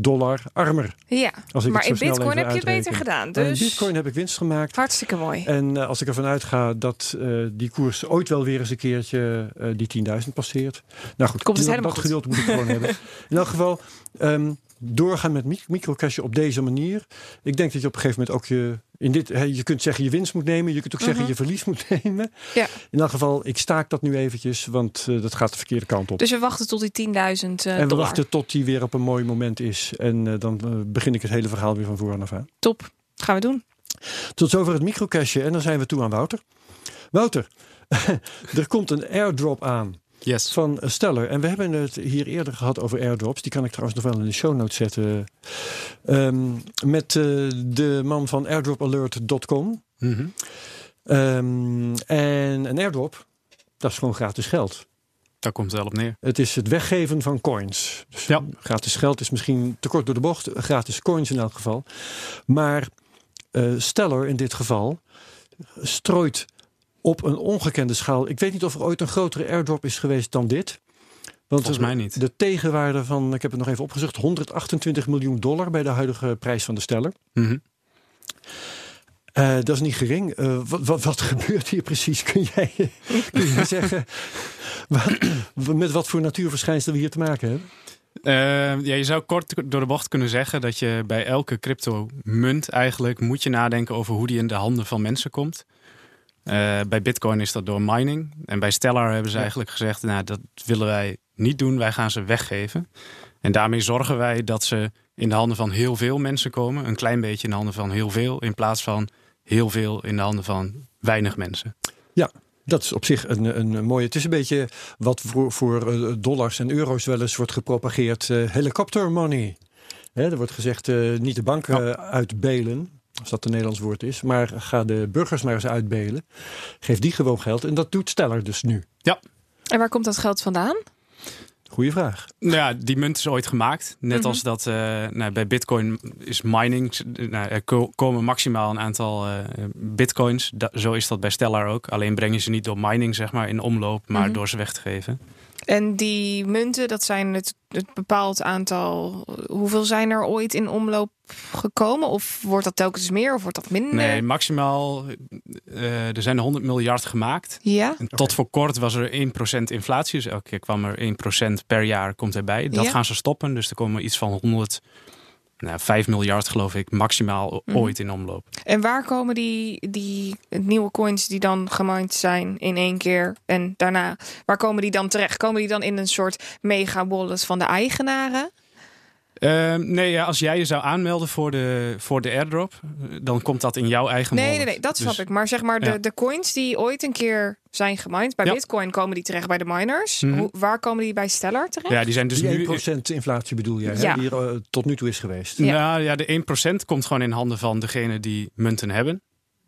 Speaker 1: dollar armer.
Speaker 2: Ja,
Speaker 1: Als ik
Speaker 2: maar in bitcoin heb je het beter
Speaker 1: uitreken.
Speaker 2: gedaan.
Speaker 1: En
Speaker 2: Dus
Speaker 1: in bitcoin heb ik winst gemaakt.
Speaker 2: hartstikke mooi.
Speaker 1: En eh, als ik ervan uitga dat eh, die koers ooit wel weer eens een keertje eh, die 10.000 passeert. Nou goed,
Speaker 2: Komt het
Speaker 1: dat,
Speaker 2: helemaal
Speaker 1: dat
Speaker 2: goed.
Speaker 1: geduld moet ik gewoon [laughs] hebben. In elk geval, ehm, doorgaan met mic- microcashje op deze manier. Ik denk dat je op een gegeven moment ook je... In dit, je kunt zeggen je winst moet nemen. Je kunt ook zeggen
Speaker 2: Mhm.
Speaker 1: je verlies moet [laughs] nemen.
Speaker 2: Ja.
Speaker 1: In elk geval, ik staak dat nu eventjes. Want eh, dat gaat de verkeerde kant op.
Speaker 2: Dus we wachten tot die 10.000 eh,
Speaker 1: en we
Speaker 2: dollar.
Speaker 1: wachten tot die weer op een mooi moment is. En eh, dan begin ik het hele verhaal weer van vooraan af aan.
Speaker 2: Top, gaan we doen.
Speaker 1: Tot zover het microcashje. En dan zijn we toe aan Wouter. Wouter, [laughs] er komt een airdrop aan
Speaker 3: Yes.
Speaker 1: van Stellar. En we hebben het hier eerder gehad over airdrops. Die kan ik trouwens nog wel in de show notes zetten. Ehm, met eh, de man van airdropalert.com.
Speaker 3: Mhm.
Speaker 1: Ehm, en een airdrop, dat is gewoon gratis geld.
Speaker 3: Daar komt het wel op neer.
Speaker 1: Het is het weggeven van coins. Dus
Speaker 3: Ja.
Speaker 1: Gratis geld is misschien te kort door de bocht. Gratis coins in elk geval. Maar eh Stellar in dit geval strooit op een ongekende schaal. Ik weet niet of er ooit een grotere airdrop is geweest dan dit. Want
Speaker 3: Volgens mij niet.
Speaker 1: De tegenwaarde van, ik heb het nog even opgezocht, 128 miljoen dollar bij de huidige prijs van de steller.
Speaker 3: Mhm.
Speaker 1: Eh, dat is niet gering. Eh, wat, wat, wat [laughs] gebeurt hier precies? Kun jij, [laughs] kun zeggen wat- met wat voor natuurverschijnselen we hier te maken hebben?
Speaker 3: Eh, ja, je zou kort door de bocht kunnen zeggen dat je bij elke crypto-munt eigenlijk moet je nadenken over hoe die in de handen van mensen komt. Eh, bij Bitcoin is dat door mining. En bij Stellar hebben ze
Speaker 1: Ja.
Speaker 3: eigenlijk gezegd: nou, dat willen wij niet doen, wij gaan ze weggeven. En daarmee zorgen wij dat ze in de handen van heel veel mensen komen. Een klein beetje in de handen van heel veel, in plaats van heel veel in de handen van weinig mensen.
Speaker 1: Dat is op zich een, een mooie. Het is een beetje wat voor, voor eh, dollars en euro's wel eens wordt gepropageerd. eh helicopter money. Hè, er wordt gezegd, niet de banken uitbelen. Als dat een Nederlands woord is. Maar ga de burgers maar eens uitbelen. Geef die gewoon geld. En dat doet Steller dus nu.
Speaker 2: En waar komt dat geld vandaan?
Speaker 1: Goeie vraag.
Speaker 3: Nou ja, die munt is ooit gemaakt. Net
Speaker 2: Mhm.
Speaker 3: als dat eh, nou, bij Bitcoin is mining. Nou, er ko- komen maximaal een aantal eh, Bitcoins. Da- zo is dat bij Stellar ook. Alleen breng je ze niet door mining zeg maar, in omloop, maar
Speaker 2: Mhm.
Speaker 3: door ze weg te geven.
Speaker 2: En die munten, dat zijn het, het bepaald aantal. Hoeveel zijn er ooit in omloop gekomen? Of wordt dat telkens meer of wordt dat minder?
Speaker 3: Nee, maximaal. eh, er zijn er 100 miljard gemaakt.
Speaker 2: Ja,
Speaker 3: En tot voor kort was er 1% inflatie. Dus elke keer kwam er 1% per jaar komt erbij. Dat
Speaker 2: Ja.
Speaker 3: gaan ze stoppen. Dus er komen iets van 100, nou, 5 miljard geloof ik, maximaal
Speaker 2: Mhm.
Speaker 3: ooit in omloop.
Speaker 2: en waar komen die, die nieuwe coins die dan gemined zijn in één keer en daarna, waar komen die dan terecht? Komen die dan in een soort mega wallet van de eigenaren?
Speaker 3: Ehm, nee, ja, als jij je zou aanmelden voor de, voor de airdrop, eh, dan komt dat in jouw eigen
Speaker 2: Nee, nee,
Speaker 3: wallet.
Speaker 2: nee, dat snap
Speaker 3: Dus-
Speaker 2: ik. Maar zeg maar, de,
Speaker 3: ja.
Speaker 2: de coins die ooit een keer zijn gemined, bij
Speaker 3: Ja.
Speaker 2: Bitcoin komen die terecht bij de miners.
Speaker 3: Mhm.
Speaker 2: Hoe, waar komen die bij Stellar terecht?
Speaker 3: Ja, die zijn dus
Speaker 1: die
Speaker 3: nu...
Speaker 1: 1% inflatie bedoel jij, hè,
Speaker 2: Ja.
Speaker 1: die er eh, tot nu toe is geweest.
Speaker 2: Ja.
Speaker 3: Nou ja, de 1% komt gewoon in handen van degene die munten hebben.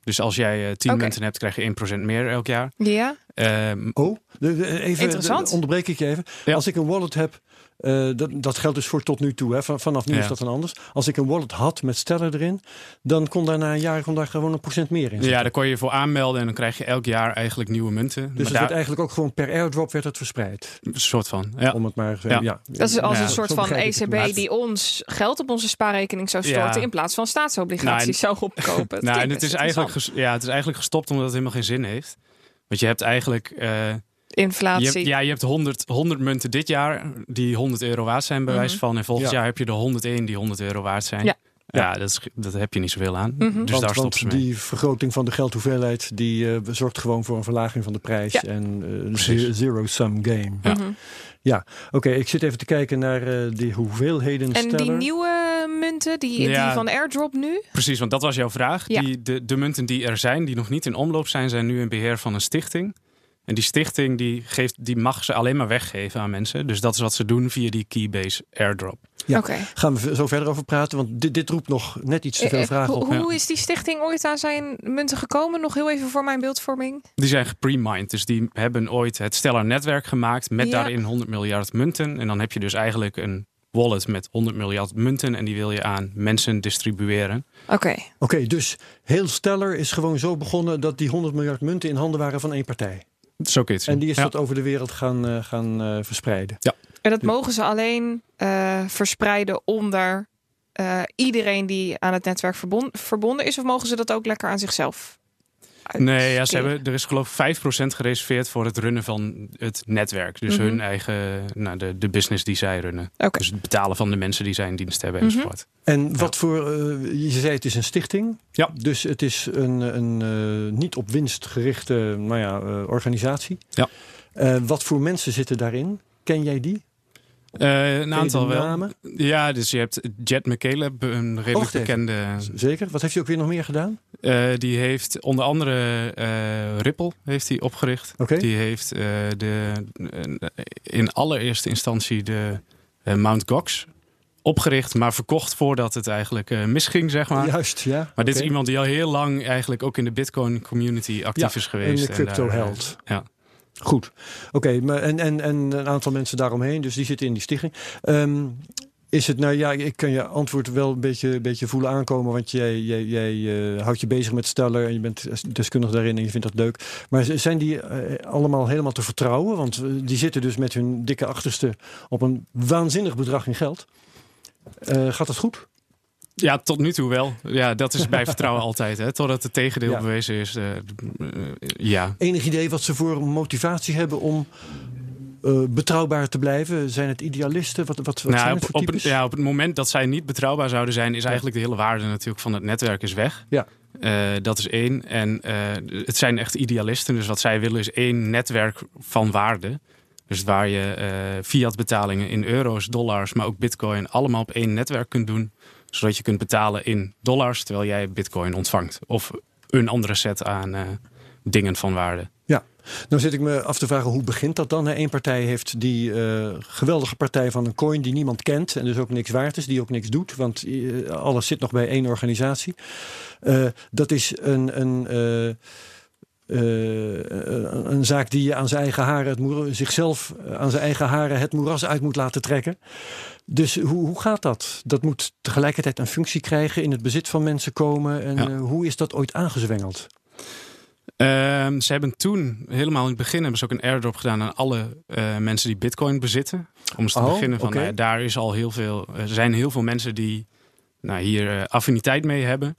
Speaker 3: Dus als jij eh 10
Speaker 2: Oké.
Speaker 3: munten hebt, krijg je 1% meer elk jaar.
Speaker 2: Ja,
Speaker 3: Ehm,
Speaker 1: Oh, de- de- even
Speaker 2: Interessant.
Speaker 1: de- onderbreek ik je even.
Speaker 3: Ja.
Speaker 1: Als ik een wallet heb, eh, dat, dat geldt dus voor tot nu toe. Hè. Van, vanaf nu
Speaker 3: Ja.
Speaker 1: is dat dan anders. Als ik een wallet had met Stellar erin, dan kon daar na een jaar kon daar gewoon een procent meer in zitten.
Speaker 3: ja, daar kon je je voor aanmelden en dan krijg je elk jaar eigenlijk nieuwe munten.
Speaker 1: dus
Speaker 3: Maar
Speaker 1: het
Speaker 3: daar,
Speaker 1: werd eigenlijk ook gewoon per airdrop werd het verspreid.
Speaker 3: een soort van. Ja.
Speaker 1: Om het maar ja.
Speaker 3: Ja.
Speaker 1: ja.
Speaker 2: dat is als
Speaker 3: Ja,
Speaker 2: een soort van. ECB
Speaker 3: Maar-
Speaker 2: die ons geld op onze spaarrekening zou storten
Speaker 3: Ja.
Speaker 2: in plaats van staatsobligaties zou opkopen. [laughs]
Speaker 3: Nou, en het is, eigenlijk ja, het is eigenlijk gestopt omdat het helemaal geen zin heeft. Want je hebt eigenlijk... eh, je
Speaker 2: inflatie.
Speaker 3: hebt, ja, je hebt 100, 100 munten dit jaar die 100 euro waard zijn, bij wijze
Speaker 2: Mhm.
Speaker 3: van. En volgend
Speaker 1: Ja.
Speaker 3: jaar heb je er 101 die 100 euro waard zijn.
Speaker 2: Ja.
Speaker 3: Ja, dat, is, dat heb je niet zoveel aan.
Speaker 2: Mhm.
Speaker 3: Dus
Speaker 1: want,
Speaker 3: daar stoppen ze mee.
Speaker 1: die vergroting van de geldhoeveelheid die eh, zorgt gewoon voor een verlaging van de prijs
Speaker 2: Ja.
Speaker 1: en eh, een zero-sum game.
Speaker 3: Ja.
Speaker 2: Mhm.
Speaker 1: Oké, ik zit even te kijken naar eh die hoeveelheden
Speaker 2: En die nieuwe munten, die,
Speaker 3: Ja.
Speaker 2: die van Airdrop nu?
Speaker 3: Precies, want dat was jouw vraag.
Speaker 2: Ja.
Speaker 3: Die, de, de munten die er zijn, die nog niet in omloop zijn, zijn nu in beheer van een stichting. En die stichting die geeft, die mag ze alleen maar weggeven aan mensen. Dus dat is wat ze doen via die Keybase airdrop.
Speaker 1: Ja.
Speaker 2: Oké.
Speaker 1: Gaan we zo verder over praten, want dit, dit roept nog net iets te
Speaker 2: Eh,
Speaker 1: veel
Speaker 2: eh,
Speaker 1: vragen
Speaker 2: hoe,
Speaker 1: op.
Speaker 2: hoe is die stichting ooit aan zijn munten gekomen? Nog heel even voor mijn beeldvorming.
Speaker 3: Die zijn gepremined. Dus die hebben ooit het Stellar netwerk gemaakt met
Speaker 2: Ja.
Speaker 3: daarin 100 miljard munten. En dan heb je dus eigenlijk een wallet met 100 miljard munten. En die wil je aan mensen distribueren.
Speaker 2: Oké.
Speaker 1: Oké, dus heel Stellar is gewoon zo begonnen dat die 100 miljard munten in handen waren van één partij.
Speaker 3: Zo kun je het zien.
Speaker 1: En die is
Speaker 3: Ja.
Speaker 1: dat over de wereld gaan, eh, gaan eh, verspreiden.
Speaker 2: En dat mogen ze alleen eh, verspreiden onder eh, iedereen die aan het netwerk verbon- verbonden is? Of mogen ze dat ook lekker aan zichzelf?
Speaker 3: Nee, ja, ze hebben, er is geloof ik 5% gereserveerd voor het runnen van het netwerk. Dus
Speaker 2: Mhm.
Speaker 3: hun eigen, nou, de, de business die zij runnen. Dus het betalen van de mensen die zij in dienst hebben
Speaker 2: Mhm.
Speaker 3: enzovoort.
Speaker 1: En wat voor, eh, je zei het is een stichting.
Speaker 3: Ja.
Speaker 1: Dus het is een, een eh, niet op winst gerichte nou ja, eh, organisatie.
Speaker 3: Ja.
Speaker 1: Eh, wat voor mensen zitten daarin? Ken jij die?
Speaker 3: Eh, een aantal
Speaker 1: de
Speaker 3: wel.
Speaker 1: namen?
Speaker 3: Ja, dus je hebt Jet McCaleb, een redelijk
Speaker 1: even.
Speaker 3: bekende.
Speaker 1: Zeker. Wat heeft hij ook weer nog meer gedaan?
Speaker 3: eh, die heeft onder andere eh, Ripple heeft hij opgericht. Die heeft de, in allereerste instantie de Mount Gox opgericht, maar verkocht voordat het eigenlijk misging, zeg maar.
Speaker 1: Juist, ja.
Speaker 3: Maar dit is iemand die al heel lang eigenlijk ook in de Bitcoin community actief
Speaker 1: Ja,
Speaker 3: is geweest.
Speaker 1: Een
Speaker 3: en
Speaker 1: crypto held.
Speaker 3: ja.
Speaker 1: Goed. Oké, maar en, en, en een aantal mensen daaromheen, dus die zitten in die stichting. Ehm, Is het nou ja, ik kan je antwoord wel een beetje, beetje voelen aankomen, want jij, jij, jij eh, houdt je bezig met Stellar en je bent deskundig daarin en je vindt dat leuk. Maar zijn die eh, allemaal helemaal te vertrouwen? Want eh, die zitten dus met hun dikke achterste op een waanzinnig bedrag in geld. Gaat dat goed?
Speaker 3: Ja, tot nu toe wel. Ja, dat is bij vertrouwen [laughs] altijd. Hè? Totdat het tegendeel
Speaker 1: Ja.
Speaker 3: bewezen is. eh, eh, ja.
Speaker 1: Enig idee wat ze voor motivatie hebben om eh, betrouwbaar te blijven? Zijn het idealisten? Wat, wat, wat
Speaker 3: Nou,
Speaker 1: zijn
Speaker 3: op,
Speaker 1: het voor
Speaker 3: op,
Speaker 1: types?
Speaker 3: ja, op het moment dat zij niet betrouwbaar zouden zijn, is eigenlijk de hele waarde natuurlijk van het netwerk is weg.
Speaker 1: Ja.
Speaker 3: Dat is één. En het zijn echt idealisten. Dus wat zij willen is één netwerk van waarde. Dus waar je eh, fiat betalingen in euro's, dollars, maar ook bitcoin allemaal op één netwerk kunt doen. Zodat je kunt betalen in dollars terwijl jij bitcoin ontvangt. Of een andere set aan eh, dingen van waarde.
Speaker 1: Nou zit ik me af te vragen, hoe begint dat dan? Eén partij heeft die eh, geweldige partij van een coin die niemand kent en dus ook niks waard is, die ook niks doet, want eh, alles zit nog bij één organisatie. Dat is een, een, een zaak die je aan zijn eigen haren, het zichzelf aan zijn eigen haren het moeras uit moet laten trekken. Dus hoe, hoe gaat dat? Dat moet tegelijkertijd een functie krijgen, in het bezit van mensen komen. En
Speaker 3: Ja.
Speaker 1: eh, hoe is dat ooit aangezwengeld?
Speaker 3: Ehm, ze hebben toen, helemaal in het begin, hebben ze ook een airdrop gedaan aan alle eh, mensen die bitcoin bezitten. Om eens te
Speaker 1: Oh,
Speaker 3: beginnen van, ja, daar is al heel veel, er zijn heel veel mensen die nou, hier eh, affiniteit mee hebben.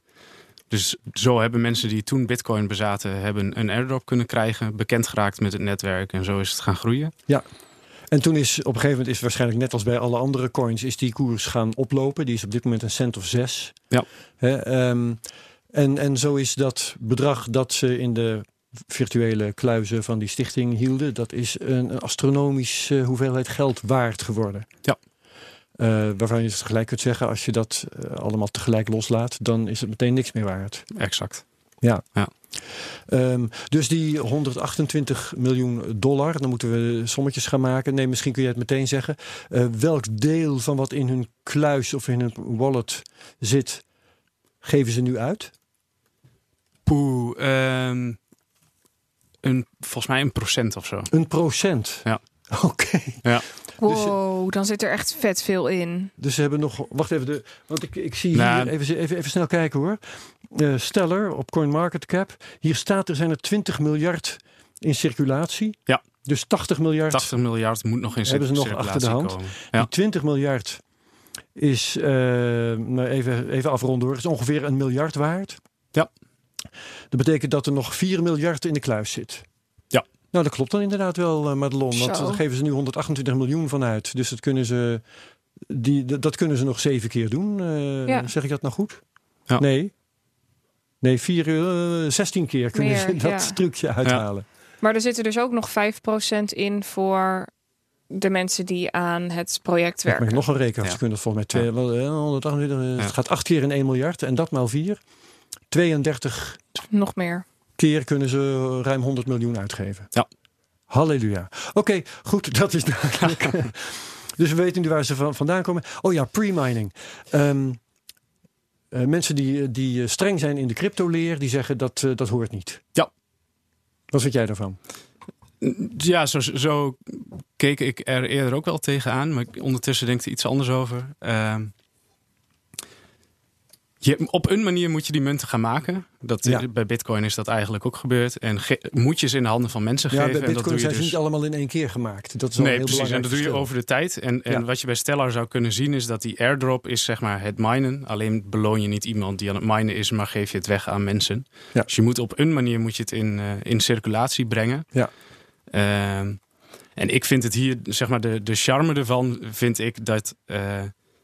Speaker 3: Dus zo hebben mensen die toen bitcoin bezaten, hebben een airdrop kunnen krijgen, bekend geraakt met het netwerk en zo is het gaan groeien.
Speaker 1: En toen is op een gegeven moment is waarschijnlijk net als bij alle andere coins is die koers gaan oplopen. Die is op dit moment een cent of zes.
Speaker 3: Ja.
Speaker 1: Hè, ehm, en, en zo is dat bedrag dat ze in de virtuele kluizen van die stichting hielden, dat is een, astronomische hoeveelheid geld waard geworden.
Speaker 3: Ja.
Speaker 1: Eh, waarvan je tegelijk kunt zeggen, als je dat eh, allemaal tegelijk loslaat, dan is het meteen niks meer waard.
Speaker 3: Exact.
Speaker 1: Ehm, dus die 128 miljoen dollar, dan moeten we sommetjes gaan maken. Nee, misschien kun je het meteen zeggen. Eh, welk deel van wat in hun kluis of in hun wallet zit, geven ze nu uit?
Speaker 3: Poeh, ehm, een, volgens mij een procent of zo.
Speaker 1: Een procent.
Speaker 3: Ja. [laughs]
Speaker 1: Oké.
Speaker 2: Wow, dan zit er echt vet veel in.
Speaker 1: Dus ze hebben nog. Wacht even, de, want ik, ik zie
Speaker 3: Nou,
Speaker 1: hier. Even, even, even snel kijken hoor. Eh Stellar op CoinMarketCap. Hier staat er zijn er 20 miljard in circulatie.
Speaker 3: Ja.
Speaker 1: Dus 80 miljard
Speaker 3: 80 miljard moet nog in
Speaker 1: Hebben ze nog achter de hand? Die
Speaker 3: Ja.
Speaker 1: 20 miljard is, eh, nou even, even afronden hoor, is ongeveer een miljard waard.
Speaker 3: Ja.
Speaker 1: Dat betekent dat er nog 4 miljard in de kluis zit.
Speaker 3: Ja.
Speaker 1: Nou, dat klopt dan inderdaad wel, eh, Madelon. Want daar geven ze nu 128 miljoen van uit. Dus dat kunnen ze, die, dat- kunnen ze nog zeven keer doen. Eh,
Speaker 2: Ja.
Speaker 1: Zeg ik dat nou goed?
Speaker 3: Ja.
Speaker 1: Nee. Nee, vier, eh, 16 keer kunnen
Speaker 2: Meer,
Speaker 1: ze dat
Speaker 2: ja.
Speaker 1: trucje uithalen.
Speaker 2: Maar er zitten dus ook nog 5% in voor de mensen die aan het project
Speaker 1: Ik
Speaker 2: werken.
Speaker 1: nog een rekenkunde, volgens mij twee, wel, eh, 128, eh,
Speaker 3: Ja.
Speaker 1: Het gaat acht keer in 1 miljard en dat maal 4. 32
Speaker 2: Nog meer.
Speaker 1: Keer kunnen ze ruim 100 miljoen uitgeven.
Speaker 3: Ja.
Speaker 1: Halleluja. Oké, goed, [laughs] dat is duidelijk. [laughs] dus we weten nu waar ze van, vandaan komen. Oh ja, pre-mining. Ehm, eh, mensen die, die eh, streng zijn in de crypto-leer, die zeggen dat eh, dat hoort niet.
Speaker 3: Ja.
Speaker 1: Wat vind jij daarvan?
Speaker 3: Ja, zo, zo keek ik er eerder ook wel tegenaan. Maar ik- ondertussen denk ik er iets anders over. Ehm, je, op een manier moet je die munten gaan maken. Dat,
Speaker 1: Ja.
Speaker 3: Bij Bitcoin is dat eigenlijk ook gebeurd. En moet je ze in de handen van mensen
Speaker 1: Ja,
Speaker 3: geven.
Speaker 1: bij
Speaker 3: en dat
Speaker 1: Bitcoin
Speaker 3: doe je
Speaker 1: zijn ze
Speaker 3: dus...
Speaker 1: niet allemaal in één keer gemaakt. Dat is
Speaker 3: Nee,
Speaker 1: een heel
Speaker 3: precies. En dat doe je over de tijd. En, en
Speaker 1: Ja.
Speaker 3: wat je bij Stellar zou kunnen zien is dat die airdrop is zeg maar het minen. Alleen beloon je niet iemand die aan het minen is, maar geef je het weg aan mensen.
Speaker 1: Ja.
Speaker 3: Dus je moet op een manier moet je het in, eh, in circulatie brengen.
Speaker 1: Ja.
Speaker 3: Ehm, en ik vind het hier, zeg maar, de, de charme ervan vind ik dat, eh,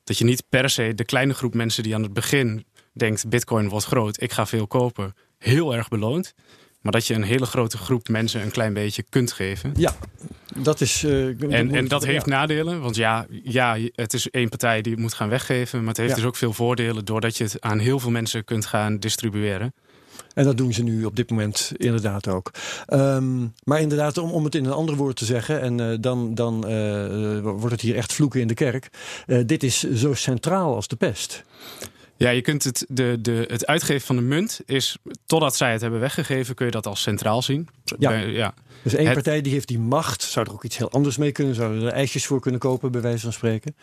Speaker 3: dat je niet per se de kleine groep mensen die aan het begin denkt, bitcoin wordt groot, ik ga veel kopen, heel erg beloont. Maar dat je een hele grote groep mensen een klein beetje kunt geven.
Speaker 1: Dat is, eh,
Speaker 3: En, en dat heeft
Speaker 1: ja.
Speaker 3: nadelen. Want ja, ja, het is één partij die het moet gaan weggeven. Maar het heeft
Speaker 1: Ja.
Speaker 3: dus ook veel voordelen doordat je het aan heel veel mensen kunt gaan distribueren.
Speaker 1: En dat doen ze nu op dit moment inderdaad ook. Ehm, maar inderdaad, om, om het in een ander woord te zeggen, en eh, dan, dan eh, wordt het hier echt vloeken in de kerk. Eh, dit is zo centraal als de pest.
Speaker 3: Ja, je kunt het, de, de, het uitgeven van de munt is, totdat zij het hebben weggegeven, kun je dat als centraal zien.
Speaker 1: Ja.
Speaker 3: Bij- ja.
Speaker 1: Dus één
Speaker 3: Het-
Speaker 1: partij die heeft die macht. Zou er ook iets heel anders mee kunnen. Zouden er ijsjes voor kunnen kopen, bij wijze van spreken.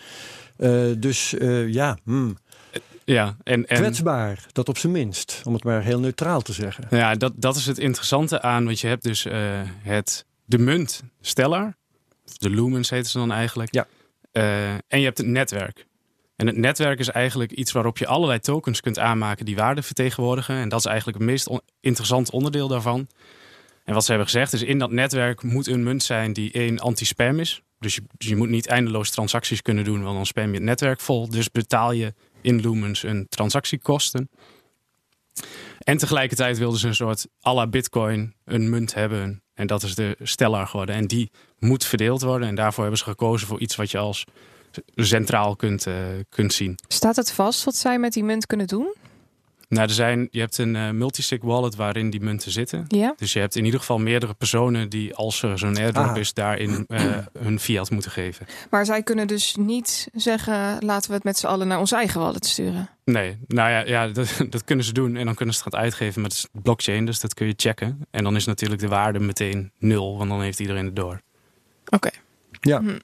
Speaker 1: Eh, dus eh, ja, hmm.
Speaker 3: Ja. En, en
Speaker 1: kwetsbaar. Dat op zijn minst. Om het maar heel neutraal te zeggen.
Speaker 3: ja, dat, dat is het interessante aan, want je hebt dus eh, het, de munt Stellar, of de lumens heten ze dan eigenlijk.
Speaker 1: Ja.
Speaker 3: Eh, en je hebt het netwerk. En het netwerk is eigenlijk iets waarop je allerlei tokens kunt aanmaken die waarde vertegenwoordigen. En dat is eigenlijk het meest on- interessant onderdeel daarvan. En wat ze hebben gezegd is in dat netwerk moet een munt zijn die één anti-spam is. Dus je, dus je moet niet eindeloos transacties kunnen doen, want dan spam je het netwerk vol. Dus betaal je in lumens een transactiekosten. En tegelijkertijd wilden ze een soort à la bitcoin een munt hebben. En dat is de Stellar geworden. En die moet verdeeld worden. En daarvoor hebben ze gekozen voor iets wat je als centraal kunt, eh, kunt zien.
Speaker 2: Staat het vast wat zij met die munt kunnen doen?
Speaker 3: Nou, er zijn, je hebt een eh, multisig wallet waarin die munten zitten.
Speaker 2: Ja.
Speaker 3: Dus je hebt in ieder geval meerdere personen die, als er zo'n airdrop
Speaker 1: Ah.
Speaker 3: is, daarin eh, hun fiat moeten geven.
Speaker 2: Maar zij kunnen dus niet zeggen: laten we het met z'n allen naar ons eigen wallet sturen.
Speaker 3: Nee, nou ja, ja dat, [laughs] dat kunnen ze doen. En dan kunnen ze het gaan uitgeven. Maar het is blockchain, dus dat kun je checken. En dan is natuurlijk de waarde meteen nul, want dan heeft iedereen het door.
Speaker 2: Oké.
Speaker 1: Ja.
Speaker 2: Hm.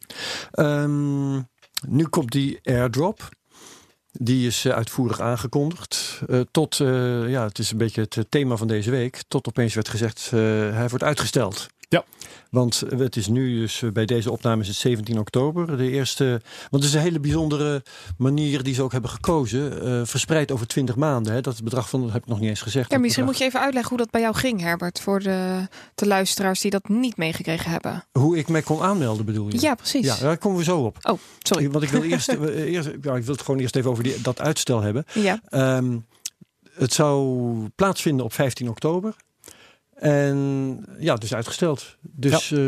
Speaker 1: Ehm, nu komt die airdrop. Die is eh, uitvoerig aangekondigd. Eh, tot, eh, ja, het is een beetje het thema van deze week. Tot opeens werd gezegd, eh, hij wordt uitgesteld.
Speaker 3: Ja.
Speaker 1: Want het is nu dus eh, bij deze opname is het 17 oktober. De eerste, want het is een hele bijzondere manier die ze ook hebben gekozen. eh, verspreid over 20 maanden. Hè. Dat het bedrag van, dat heb ik nog niet eens gezegd.
Speaker 2: Ja, misschien moet je even uitleggen hoe dat bij jou ging, Herbert. Voor de, de luisteraars die dat niet meegekregen hebben.
Speaker 1: Hoe ik mij kon aanmelden bedoel je?
Speaker 2: Ja, precies.
Speaker 1: Ja, daar komen we zo op.
Speaker 2: Oh, sorry.
Speaker 1: Want ik wil eerst, [laughs] eh, eerst ja, ik wil het gewoon eerst even over die, dat uitstel hebben.
Speaker 2: Ja.
Speaker 1: Ehm, het zou plaatsvinden op 15 oktober. En ja, dus uitgesteld. Dus eh,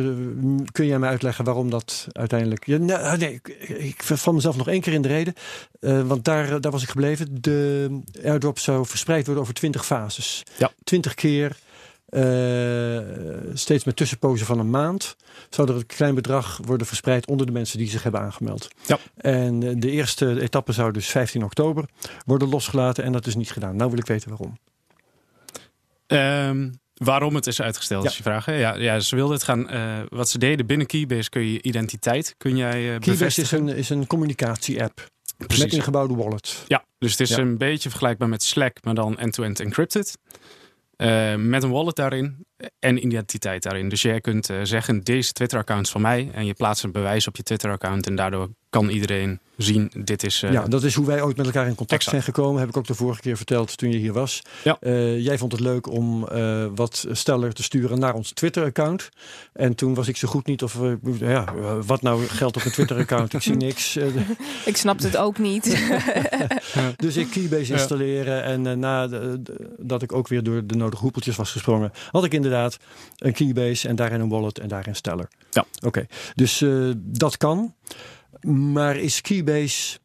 Speaker 1: kun jij mij uitleggen waarom dat uiteindelijk. Ja, nou, nee, ik, ik val mezelf nog één keer in de reden. Eh, want daar, daar was ik gebleven. De airdrop zou verspreid worden over 20 fases.
Speaker 3: Ja.
Speaker 1: 20 keer. eh, steeds met tussenpozen van een maand. Zou er een klein bedrag worden verspreid onder de mensen die zich hebben aangemeld.
Speaker 3: Ja.
Speaker 1: En eh, de eerste etappe zou dus 15 oktober worden losgelaten. En dat is niet gedaan. Nou wil ik weten waarom.
Speaker 3: Ehm, waarom het is uitgesteld,
Speaker 1: Ja.
Speaker 3: is je vraag. hè? Ja, ja, ze wilden het gaan. eh, wat ze deden binnen Keybase kun je identiteit kun jij eh
Speaker 1: Keybase is een, is een communicatie-app. Met
Speaker 3: Precies.
Speaker 1: ingebouwde wallet.
Speaker 3: Ja, dus het is
Speaker 1: Ja.
Speaker 3: een beetje vergelijkbaar met Slack, maar dan end-to-end encrypted. Eh, met een wallet daarin en identiteit daarin. Dus jij kunt zeggen, deze Twitter-account is van mij. En je plaatst een bewijs op je Twitter-account. En daardoor kan iedereen zien, dit is... eh,
Speaker 1: ja, dat is hoe wij ooit met elkaar in contact
Speaker 3: Exact.
Speaker 1: zijn gekomen. Heb ik ook de vorige keer verteld toen je hier was.
Speaker 3: Ja.
Speaker 1: Eh, jij vond het leuk om eh, wat steller te sturen naar ons Twitter-account. En toen was ik zo goed niet of... ja, wat nou geldt op een Twitter-account? ik zie [laughs] niks.
Speaker 2: Ik snapte het ook niet. [laughs]
Speaker 1: Dus ik Keybase
Speaker 3: Ja.
Speaker 1: installeren en uh, nadat ik ook weer door de nodige hoepeltjes was gesprongen, had ik inderdaad een Keybase en daarin een wallet en daarin Stellar.
Speaker 3: Ja.
Speaker 1: Oké, dus uh, dat kan. Maar is Keybase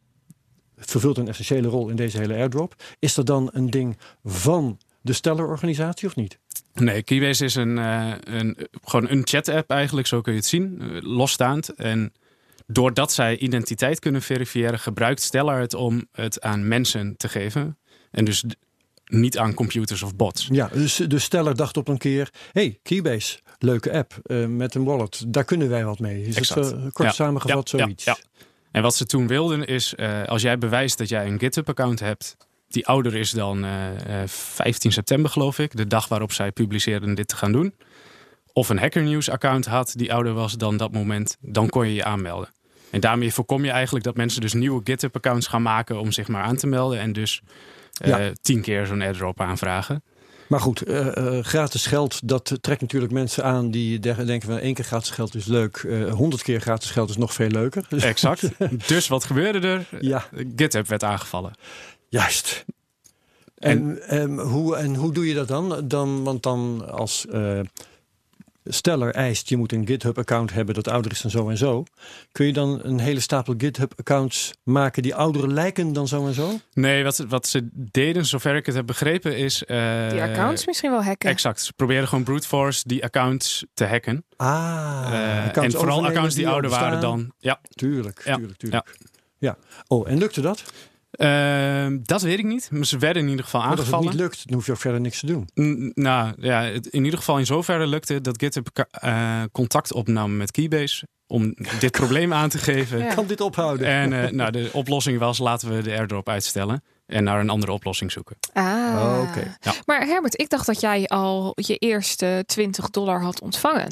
Speaker 1: vervult een essentiële rol in deze hele airdrop? Is dat dan een ding van de Stellar-organisatie of niet?
Speaker 3: Nee, Keybase is een, uh, een, gewoon een chat-app eigenlijk, zo kun je het zien, uh, losstaand. En doordat zij identiteit kunnen verifiëren, gebruikt Stellar het om het aan mensen te geven. En dus niet aan computers of bots.
Speaker 1: Ja, dus de Stellar dacht op een keer: hey, Keybase, leuke app uh, met een wallet, daar kunnen wij wat mee. Is exact. het uh, kort ja. samengevat zoiets?
Speaker 3: Ja. En wat ze toen wilden is, uh, als jij bewijst dat jij een GitHub-account hebt, die ouder is dan 15 september, geloof ik, de dag waarop zij publiceerden dit te gaan doen, of een Hacker News-account had die ouder was dan dat moment, dan kon je je aanmelden. En daarmee voorkom je eigenlijk dat mensen dus nieuwe GitHub-accounts gaan maken om zich maar aan te melden en dus ja. tien keer zo'n airdrop aanvragen.
Speaker 1: Maar goed, uh, uh, gratis geld, dat trekt natuurlijk mensen aan die denken van één keer gratis geld is leuk. Honderd uh, keer gratis geld is nog veel leuker. [laughs]
Speaker 3: Exact. dus wat gebeurde er?
Speaker 1: Ja.
Speaker 3: GitHub werd aangevallen.
Speaker 1: Juist. En, en, um, hoe, en hoe doe je dat dan? dan want dan als steller eist, je moet een GitHub-account hebben dat ouder is dan zo en zo. Kun je dan een hele stapel GitHub-accounts maken die ouder lijken dan zo en zo?
Speaker 3: Nee, wat, wat ze deden, zover ik het heb begrepen, is... Uh,
Speaker 2: die accounts misschien wel hacken.
Speaker 3: Exact. Ze proberen gewoon brute force die accounts te hacken.
Speaker 1: Ah,
Speaker 3: uh, accounts en vooral accounts die, die ouder waren dan... Ja.
Speaker 1: Tuurlijk, tuurlijk, tuurlijk. Ja. ja. Oh, en lukte dat?
Speaker 3: Ehm, dat weet ik niet. Maar ze werden in ieder geval
Speaker 1: Maar als het
Speaker 3: aangevallen.
Speaker 1: niet lukt, dan hoef je ook verder niks te doen.
Speaker 3: N- nou ja, het, in ieder geval in zoverre lukte dat GitHub eh, contact opnam met Keybase om dit probleem aan te geven.
Speaker 2: Ja.
Speaker 1: Kan dit ophouden?
Speaker 3: En eh, [laughs] nou, de oplossing was laten we de airdrop uitstellen en naar een andere oplossing zoeken.
Speaker 2: Ah.
Speaker 1: Oh, oké.
Speaker 3: Ja.
Speaker 2: Maar Herbert, ik dacht dat jij al je eerste 20 dollar had ontvangen.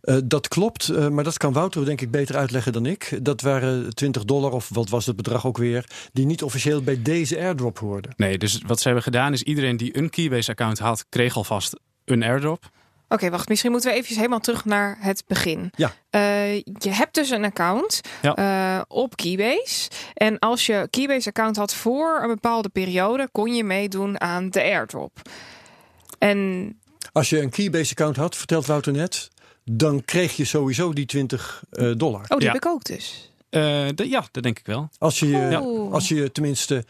Speaker 1: Eh, dat klopt, eh, maar dat kan Wouter denk ik beter uitleggen dan ik. Dat waren 20 dollar, of wat was het bedrag ook weer, die niet officieel bij deze airdrop hoorden.
Speaker 3: Nee, dus wat ze hebben gedaan is iedereen die een Keybase-account had, kreeg alvast een airdrop.
Speaker 2: Oké, wacht. Misschien moeten we even helemaal terug naar het begin.
Speaker 1: Ja.
Speaker 2: Eh, je hebt dus een account
Speaker 3: Ja.
Speaker 2: eh, op Keybase. En als je Keybase-account had voor een bepaalde periode, kon je meedoen aan de airdrop. En
Speaker 1: Als je een Keybase-account had, vertelt Wouter net, dan kreeg je sowieso die 20 eh, dollar.
Speaker 2: oh, die
Speaker 3: Ja.
Speaker 2: heb ik ook dus.
Speaker 3: Eh, de- ja, dat denk ik wel.
Speaker 1: Als je, als je tenminste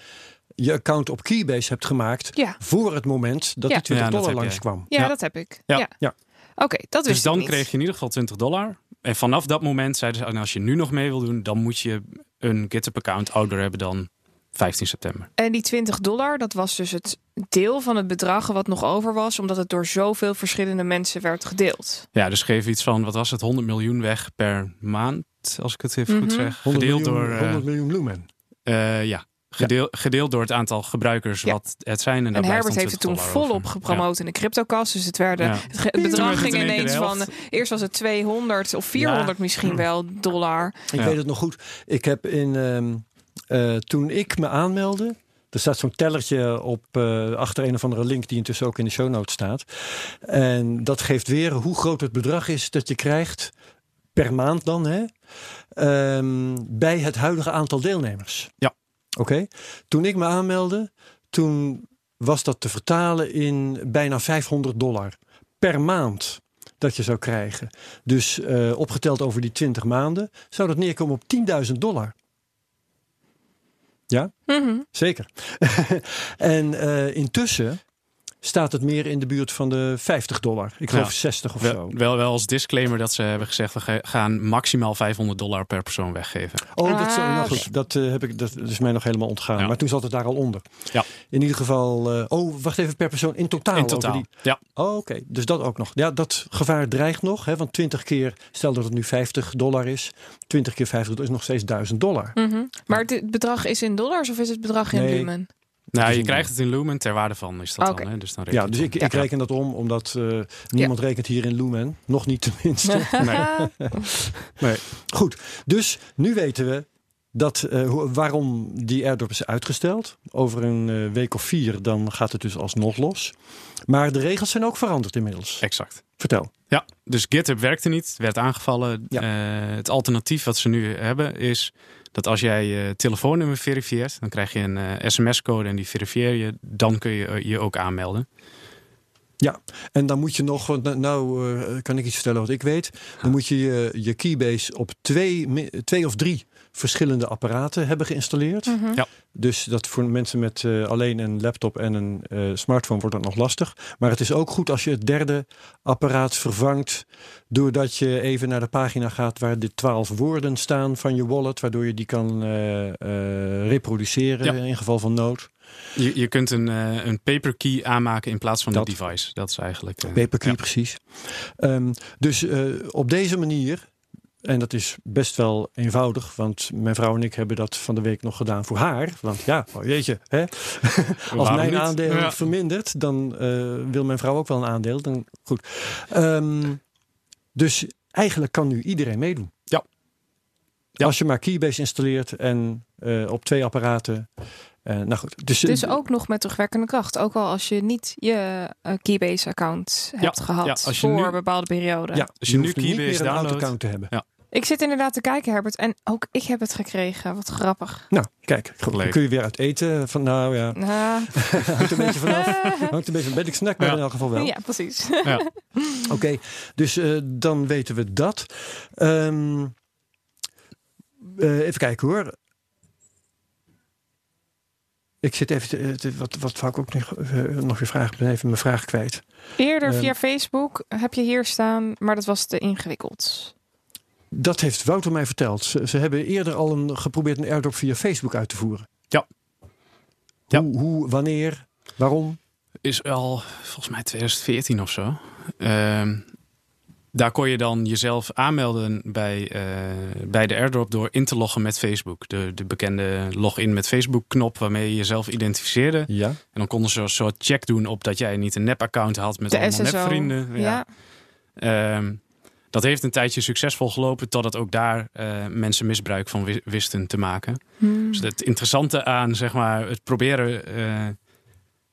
Speaker 1: je account op Keybase hebt gemaakt
Speaker 2: Ja,
Speaker 1: voor het moment dat
Speaker 2: Ja.
Speaker 1: die 20
Speaker 3: Ja, dat
Speaker 1: dollar langskwam.
Speaker 2: ja,
Speaker 3: Ja.
Speaker 2: dat heb ik.
Speaker 3: Ja.
Speaker 2: Ja.
Speaker 1: Ja.
Speaker 2: Oké, dat
Speaker 3: Dus
Speaker 2: wist ik
Speaker 3: dan
Speaker 2: niet.
Speaker 3: kreeg je in ieder geval 20 dollar. En vanaf dat moment zeiden ze, en als je nu nog mee wil doen, dan moet je een GitHub-account ouder hebben dan 15 september.
Speaker 2: En die 20 dollar, dat was dus het deel van het bedrag wat nog over was, omdat het door zoveel verschillende mensen werd gedeeld.
Speaker 3: Ja, dus geef iets van, wat was het, 100 miljoen weg per maand, als ik het even goed
Speaker 2: Mhm.
Speaker 3: zeg.
Speaker 1: 100
Speaker 3: Gedeeld
Speaker 1: miljoen,
Speaker 3: door, eh,
Speaker 1: 100 miljoen lumen.
Speaker 3: eh, ja, gedeel, gedeeld door het aantal gebruikers
Speaker 2: Ja.
Speaker 3: wat het zijn. En,
Speaker 2: En Herbert heeft het toen
Speaker 3: 20 dollar
Speaker 2: volop
Speaker 3: over.
Speaker 2: gepromoot in de cryptokast. Dus het, werden,
Speaker 3: Ja.
Speaker 2: het, bedrag ging ineens van... Eerst was het 200 of 400 misschien wel dollar.
Speaker 1: Ik
Speaker 3: Ja.
Speaker 1: weet het nog goed. Ik heb in, ehm, eh, toen ik me aanmeldde, er staat zo'n tellertje op eh, achter een of andere link die intussen ook in de show notes staat. En dat geeft weer hoe groot het bedrag is dat je krijgt per maand dan, hè? Ehm, bij het huidige aantal deelnemers.
Speaker 3: Ja.
Speaker 1: Oké. Toen ik me aanmeldde, toen was dat te vertalen in bijna 500 dollar per maand dat je zou krijgen. Dus eh, opgeteld over die 20 maanden zou dat neerkomen op 10.000 dollar. Ja,
Speaker 2: Mhm.
Speaker 1: zeker. [laughs] en eh, intussen staat het meer in de buurt van de 50 dollar. Ik geloof
Speaker 3: Ja.
Speaker 1: 60 of
Speaker 3: Wel,
Speaker 1: zo.
Speaker 3: wel, wel als disclaimer dat ze hebben gezegd, we ga- gaan maximaal 500 dollar per persoon weggeven.
Speaker 1: Oh, dat,
Speaker 2: Ah,
Speaker 1: nou
Speaker 2: oké.
Speaker 1: goed, dat, eh, heb ik, dat is mij nog helemaal ontgaan.
Speaker 3: Ja.
Speaker 1: Maar toen zat het daar al onder.
Speaker 3: Ja.
Speaker 1: In ieder geval, eh, oh, wacht even, per persoon in totaal.
Speaker 3: In totaal.
Speaker 1: Die,
Speaker 3: Ja,
Speaker 1: oh, oké, dus dat ook nog. Ja, dat gevaar dreigt nog. Hè, want 20 keer, stel dat het nu 50 dollar is. 20 keer 50 dollar is nog steeds 1000 dollar.
Speaker 2: Mhm. Maar het het bedrag is in dollars of is het bedrag in
Speaker 1: Nee.
Speaker 2: lumen?
Speaker 3: Nou,
Speaker 1: is
Speaker 3: je krijgt het in Lumen ter waarde van is dat dan. Hè? Dus dan
Speaker 1: Ja, dus ik, ik reken dat om, omdat eh, niemand rekent hier in Lumen. Nog niet tenminste. [laughs]
Speaker 3: Nee. Nee.
Speaker 1: Goed, dus nu weten we dat, hoe- waarom die airdrop is uitgesteld. Over een eh, week of vier, dan gaat het dus alsnog los. Maar de regels zijn ook veranderd inmiddels.
Speaker 3: Exact.
Speaker 1: Vertel.
Speaker 3: Ja, dus GitHub werkte niet, werd aangevallen.
Speaker 1: Ja.
Speaker 3: Het alternatief wat ze nu hebben is dat als jij je telefoonnummer verifieert, dan krijg je een eh, sms-code en die verifieer je, dan kun je eh, je ook aanmelden.
Speaker 1: En dan moet je nog, want nou- nou eh, kan ik iets vertellen wat ik weet. Dan moet je je, je Keybase op twee, twee of drie verschillende apparaten hebben geïnstalleerd.
Speaker 2: Mhm.
Speaker 3: Ja.
Speaker 1: Dus dat voor mensen met eh, alleen een laptop en een eh, smartphone wordt dat nog lastig. Maar het is ook goed als je het derde apparaat vervangt. Doordat je even naar de pagina gaat waar de twaalf woorden staan van je wallet. Waardoor je die kan eh, eh, reproduceren
Speaker 3: Ja.
Speaker 1: in geval van nood.
Speaker 3: Je, je kunt een, eh, een paper key aanmaken in plaats van
Speaker 1: Dat.
Speaker 3: een device. Dat is eigenlijk. eh,
Speaker 1: Paperkey,
Speaker 3: ja.
Speaker 1: precies. Ehm, dus eh, op deze manier, en dat is best wel eenvoudig, want mijn vrouw en ik hebben dat van de week nog gedaan voor haar. Want ja, oh jeetje, hè? [laughs] als mijn
Speaker 3: niet?
Speaker 1: aandeel
Speaker 3: Ja.
Speaker 1: vermindert, dan eh, wil mijn vrouw ook wel een aandeel. Dan, goed. Ehm, dus eigenlijk kan nu iedereen meedoen.
Speaker 3: Ja. Ja.
Speaker 1: Als je maar Keybase installeert en eh, op twee apparaten. eh, nou goed, dus,
Speaker 2: Dus ook nog met terugwerkende kracht. Ook al als je niet je Keybase-account hebt gehad
Speaker 3: ja, als je
Speaker 2: voor
Speaker 3: nu-
Speaker 2: een bepaalde periode.
Speaker 1: ja,
Speaker 3: Als je nu
Speaker 1: hoeft niet
Speaker 3: Keybase
Speaker 1: meer een
Speaker 3: downloadt-
Speaker 1: account te hebben.
Speaker 2: Ik zit inderdaad te kijken, Herbert. En ook ik heb het gekregen. Wat grappig.
Speaker 1: Nou, kijk, goed, kun je weer uit eten. Van, nou ja,
Speaker 2: Nou, [laughs]
Speaker 1: hangt een beetje vanaf. [laughs] Hangt een beetje van. Ben ik snackbar
Speaker 3: Ja.
Speaker 1: in elk geval wel.
Speaker 2: ja, precies.
Speaker 3: Ja. [laughs]
Speaker 1: Oké, dus eh, dan weten we dat. Ehm, eh, even kijken hoor. Ik zit even, te, te- wat, wat wou ik ook nog, eh, nog weer vragen? Ik ben even mijn vraag kwijt.
Speaker 2: Eerder
Speaker 1: Ehm.
Speaker 2: via Facebook heb je hier staan, maar dat was te ingewikkeld.
Speaker 1: Dat heeft Wouter mij verteld. Ze, ze hebben eerder al een, geprobeerd een airdrop via Facebook uit te voeren.
Speaker 3: Ja.
Speaker 1: Hoe, hoe, wanneer, waarom?
Speaker 3: Is al volgens mij 2014 of zo. Ehm, daar kon je dan jezelf aanmelden bij, eh, bij de airdrop door in te loggen met Facebook. De, de bekende login met Facebook knop waarmee je jezelf identificeerde.
Speaker 1: Ja.
Speaker 3: En dan konden ze een soort check doen op dat jij niet een nep-account had met
Speaker 2: De
Speaker 3: allemaal
Speaker 2: SSO.
Speaker 3: nepvrienden.
Speaker 2: Ja.
Speaker 3: Ehm, dat heeft een tijdje succesvol gelopen totdat ook daar eh, mensen misbruik van wi- wisten te maken.
Speaker 2: Hmm.
Speaker 3: Dus het interessante aan zeg maar, het proberen eh,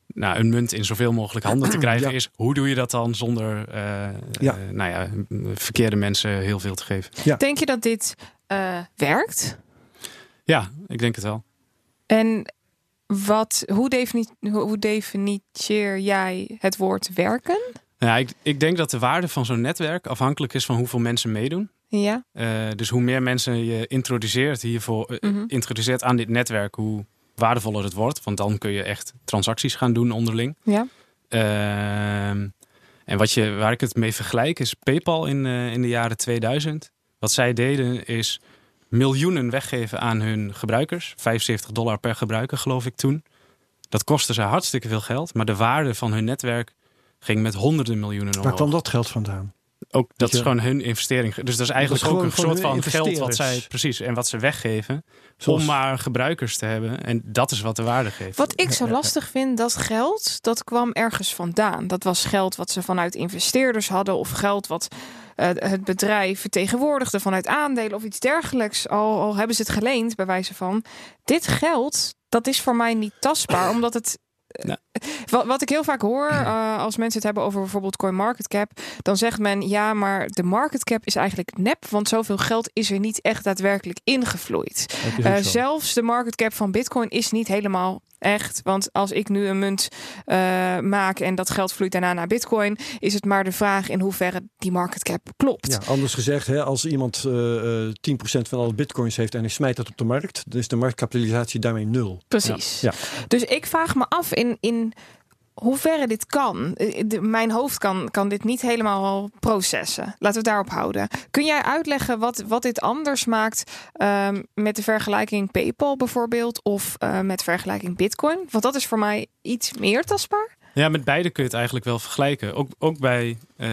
Speaker 3: nou, een munt in zoveel mogelijk handen te [clears throat] krijgen
Speaker 1: Ja.
Speaker 3: is hoe doe je dat dan zonder eh,
Speaker 1: Ja.
Speaker 3: nou ja, verkeerde mensen heel veel te geven.
Speaker 2: Denk je dat dit eh, werkt?
Speaker 3: Ja, ik denk het wel.
Speaker 2: En wat, hoe, defini hoe hoe definieer jij het woord werken?
Speaker 3: Nou, ja, ik, ik denk dat de waarde van zo'n netwerk afhankelijk is van hoeveel mensen meedoen.
Speaker 2: Ja.
Speaker 3: Eh, dus hoe meer mensen je introduceert hiervoor, eh,
Speaker 2: Mhm.
Speaker 3: introduceert aan dit netwerk, hoe waardevoller het wordt. Want dan kun je echt transacties gaan doen onderling.
Speaker 2: Ja.
Speaker 3: Ehm, en wat je, waar ik het mee vergelijk is PayPal in, eh, in de jaren 2000. Wat zij deden is miljoenen weggeven aan hun gebruikers. 75 dollar per gebruiker geloof ik toen. Dat kostte ze hartstikke veel geld. Maar de waarde van hun netwerk ging met honderden miljoenen omhoog.
Speaker 1: Waar kwam dat geld vandaan?
Speaker 3: Ook dat is gewoon hun investering. Dus dat is eigenlijk
Speaker 1: Dat is
Speaker 3: ook een soort
Speaker 1: van
Speaker 3: geld wat zij precies en wat ze weggeven
Speaker 1: Zoals-
Speaker 3: om maar gebruikers te hebben. En dat is wat de waarde geeft.
Speaker 2: Wat ik zo lastig vind, dat geld, dat kwam ergens vandaan. Dat was geld wat ze vanuit investeerders hadden of geld wat eh, het bedrijf vertegenwoordigde vanuit aandelen of iets dergelijks. Al, al hebben ze het geleend, bij wijze van. Dit geld, dat is voor mij niet tastbaar, omdat het.
Speaker 3: Nou. [laughs]
Speaker 2: Wat, wat ik heel vaak hoor eh, als mensen het hebben over bijvoorbeeld CoinMarketCap, dan zegt men ja, maar de market cap is eigenlijk nep, want zoveel geld is er niet echt daadwerkelijk ingevloeid. Eh, zelfs de market cap van Bitcoin is niet helemaal echt. Want als ik nu een munt eh, maak en dat geld vloeit daarna naar Bitcoin, is het maar de vraag in hoeverre die market cap klopt.
Speaker 1: Ja, anders gezegd, hè, als iemand eh, eh, 10% van alle bitcoins heeft en hij smijt dat op de markt, dan is de marktkapitalisatie daarmee nul.
Speaker 2: Precies.
Speaker 1: Ja.
Speaker 2: Dus ik vraag me af in, in hoeverre dit kan. Eh, de- mijn hoofd kan, kan dit niet helemaal processen. Laten we het daarop houden. Kun jij uitleggen wat, wat dit anders maakt ehm, met de vergelijking PayPal bijvoorbeeld of eh, met vergelijking Bitcoin? Want dat is voor mij iets meer tastbaar.
Speaker 3: Ja, met beide kun je het eigenlijk wel vergelijken. Ook, ook bij, eh,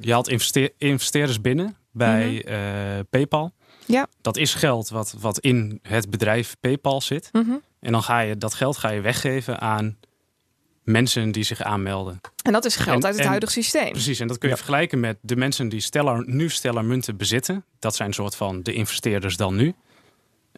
Speaker 3: je haalt investeer- investeerders binnen bij eh, PayPal.
Speaker 2: Ja.
Speaker 3: Dat is geld wat, wat in het bedrijf PayPal zit.
Speaker 2: Mhm.
Speaker 3: En dan ga je dat geld ga je weggeven aan mensen die zich aanmelden.
Speaker 2: En dat is geld
Speaker 3: En-
Speaker 2: uit het
Speaker 3: en-
Speaker 2: huidige systeem.
Speaker 3: Precies, en dat kun je
Speaker 1: Ja.
Speaker 3: vergelijken met de mensen die Stellar, nu Stellar munten bezitten. Dat zijn een soort van de investeerders dan nu.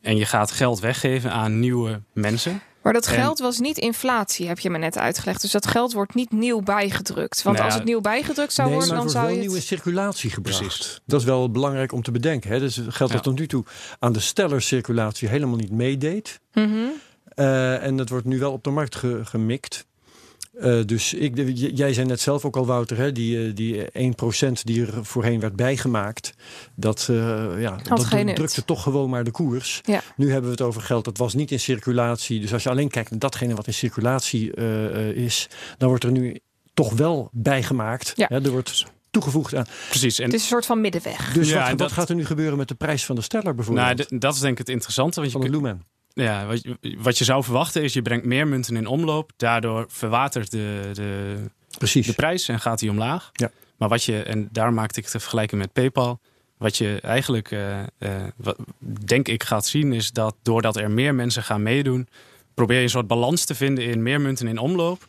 Speaker 3: En je gaat geld weggeven aan nieuwe mensen.
Speaker 2: Maar dat geld was niet inflatie, heb je me net uitgelegd. Dus dat geld wordt niet nieuw bijgedrukt. Want
Speaker 3: Nou
Speaker 2: als het nieuw bijgedrukt zou
Speaker 1: nee,
Speaker 2: worden, dan
Speaker 1: wordt
Speaker 2: zou
Speaker 1: wel
Speaker 2: je het...
Speaker 1: circulatie gebracht.
Speaker 3: Precies.
Speaker 1: Dat is wel belangrijk om te bedenken. Hè? Dus geldt dat
Speaker 3: Ja.
Speaker 1: tot nu toe aan de stellercirculatie helemaal niet meedeed.
Speaker 2: Mhm.
Speaker 1: Eh, en dat wordt nu wel op de markt ge- gemikt. Eh, dus ik, jij zei net zelf ook al, Wouter, hè, die, eh, die 1% die er voorheen werd bijgemaakt, dat, eh, ja, dat drukte toch gewoon maar de koers.
Speaker 2: Ja.
Speaker 1: Nu hebben we het over geld dat was niet in circulatie. Dus als je alleen kijkt naar datgene wat in circulatie eh, eh, is, dan wordt er nu toch wel bijgemaakt.
Speaker 2: Ja.
Speaker 1: Hè, er wordt toegevoegd aan.
Speaker 3: Precies. En
Speaker 2: Het is een soort van middenweg.
Speaker 1: Dus
Speaker 3: Ja,
Speaker 1: wat,
Speaker 3: en
Speaker 1: wat
Speaker 3: dat-
Speaker 1: gaat er nu gebeuren met de prijs van de steller bijvoorbeeld?
Speaker 3: nou, dat is denk ik het interessante. Want je
Speaker 1: de.
Speaker 3: Ja, wat je, wat je zou verwachten is, je brengt meer munten in omloop. Daardoor verwatert de, de,
Speaker 1: Precies.
Speaker 3: de prijs en gaat die omlaag.
Speaker 1: Ja.
Speaker 3: Maar wat je, en daar maakte ik te vergelijken met PayPal. Wat je eigenlijk, eh, eh, wat, denk ik, gaat zien, is dat doordat er meer mensen gaan meedoen, probeer je een soort balans te vinden in meer munten in omloop.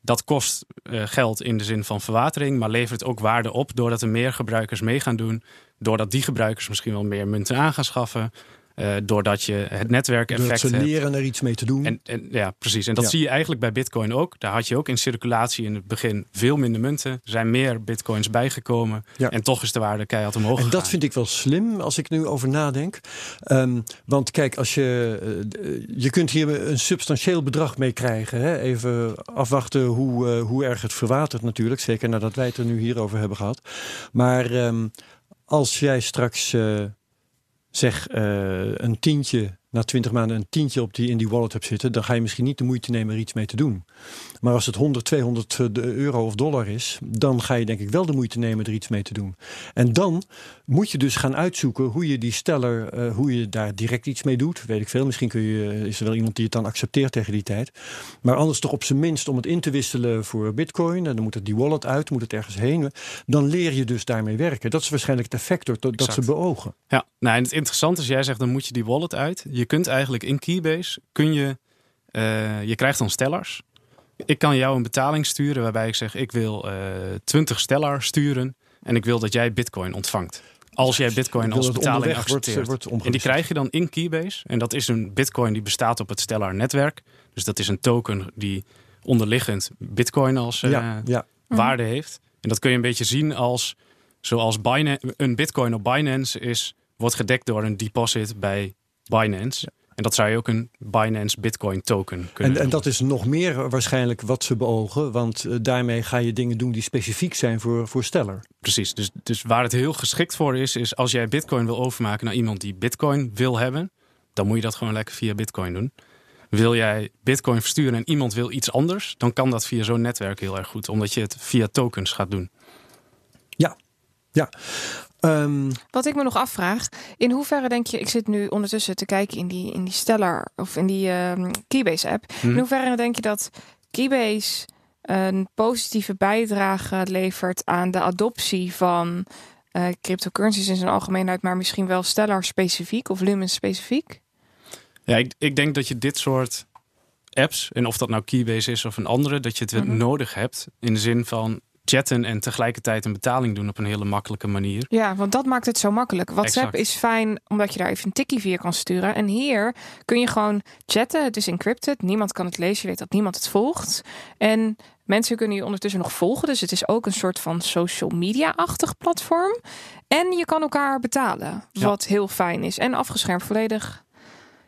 Speaker 3: Dat kost eh, geld in de zin van verwatering, maar levert ook waarde op doordat er meer gebruikers mee gaan doen. Doordat die gebruikers misschien wel meer munten aan gaan schaffen. Eh, doordat je het netwerkeffect hebt.
Speaker 1: leren er iets mee te doen.
Speaker 3: En, en, ja, precies. En dat
Speaker 1: Ja.
Speaker 3: zie je eigenlijk bij Bitcoin ook. Daar had je ook in circulatie in het begin veel minder munten. Er zijn meer Bitcoins bijgekomen.
Speaker 1: Ja.
Speaker 3: En toch is de waarde keihard omhoog
Speaker 1: En dat vind ik wel slim als ik nu over nadenk. Ehm, want kijk, als je, eh, je kunt hier een substantieel bedrag mee krijgen. Hè? Even afwachten hoe, eh, hoe erg het verwatert natuurlijk. Zeker nadat wij het er nu hier over hebben gehad. Maar ehm, als jij straks zeg eh, een tientje na 20 maanden een tientje op die in die wallet hebt zitten, dan ga je misschien niet de moeite nemen er iets mee te doen. Maar als het 100, 200 euro of dollar is, dan ga je denk ik wel de moeite nemen er iets mee te doen. En dan moet je dus gaan uitzoeken hoe je die steller, uh, hoe je daar direct iets mee doet. Weet ik veel. Misschien kun je, is er wel iemand die het dan accepteert tegen die tijd. Maar anders toch op zijn minst om het in te wisselen voor bitcoin. En dan moet het die wallet uit, moet het ergens heen. Dan leer je dus daarmee werken. Dat is waarschijnlijk het effect dat, dat ze beogen.
Speaker 3: Ja, nou en het interessante is, jij zegt dan moet je die wallet uit. Je kunt eigenlijk in Keybase, kun je, uh, je krijgt dan stellars. Ik kan jou een betaling sturen waarbij ik zeg ik wil uh, 20 stellar sturen. En ik wil dat jij bitcoin ontvangt. Als jij bitcoin als betaling accepteert. Wordt, wordt en die krijg je dan in Keybase. En dat is een bitcoin die bestaat op het Stellar netwerk. Dus dat is een token die onderliggend bitcoin als uh, ja. waarde heeft. En dat kun je een beetje zien als zoals Binance, een bitcoin op Binance is, wordt gedekt door een deposit bij Binance. En dat zou je ook een Binance Bitcoin token kunnen
Speaker 1: en, en dat is nog meer waarschijnlijk wat ze beogen. Want uh, daarmee ga je dingen doen die specifiek zijn voor, voor steller.
Speaker 3: Precies. Dus, dus waar het heel geschikt voor is, is als jij Bitcoin wil overmaken naar iemand die Bitcoin wil hebben, dan moet je dat gewoon lekker via Bitcoin doen. Wil jij Bitcoin versturen en iemand wil iets anders, dan kan dat via zo'n netwerk heel erg goed, omdat je het via tokens gaat doen.
Speaker 1: Ja.
Speaker 2: Um, Wat ik me nog afvraag, in hoeverre denk je, ik zit nu ondertussen te kijken in die, in die Stellar of in die um, Keybase app. In mhm. hoeverre denk je dat Keybase een positieve bijdrage levert aan de adoptie van uh, cryptocurrencies in zijn algemeenheid, maar misschien wel Stellar specifiek of Lumen specifiek?
Speaker 3: Ja, ik, ik denk dat je dit soort apps, en of dat nou Keybase is of een andere, dat je het mm nodig hebt in de zin van chatten en tegelijkertijd een betaling doen op een hele makkelijke manier.
Speaker 2: Ja, want dat maakt het zo makkelijk. WhatsApp is fijn omdat je daar even een tikkie via kan sturen. En hier kun je gewoon chatten. Het is encrypted. Niemand kan het lezen. Je weet dat niemand het volgt. En mensen kunnen je ondertussen nog volgen. Dus het is ook een soort van social media-achtig platform. En je kan elkaar betalen. Wat heel fijn is. En afgeschermd volledig.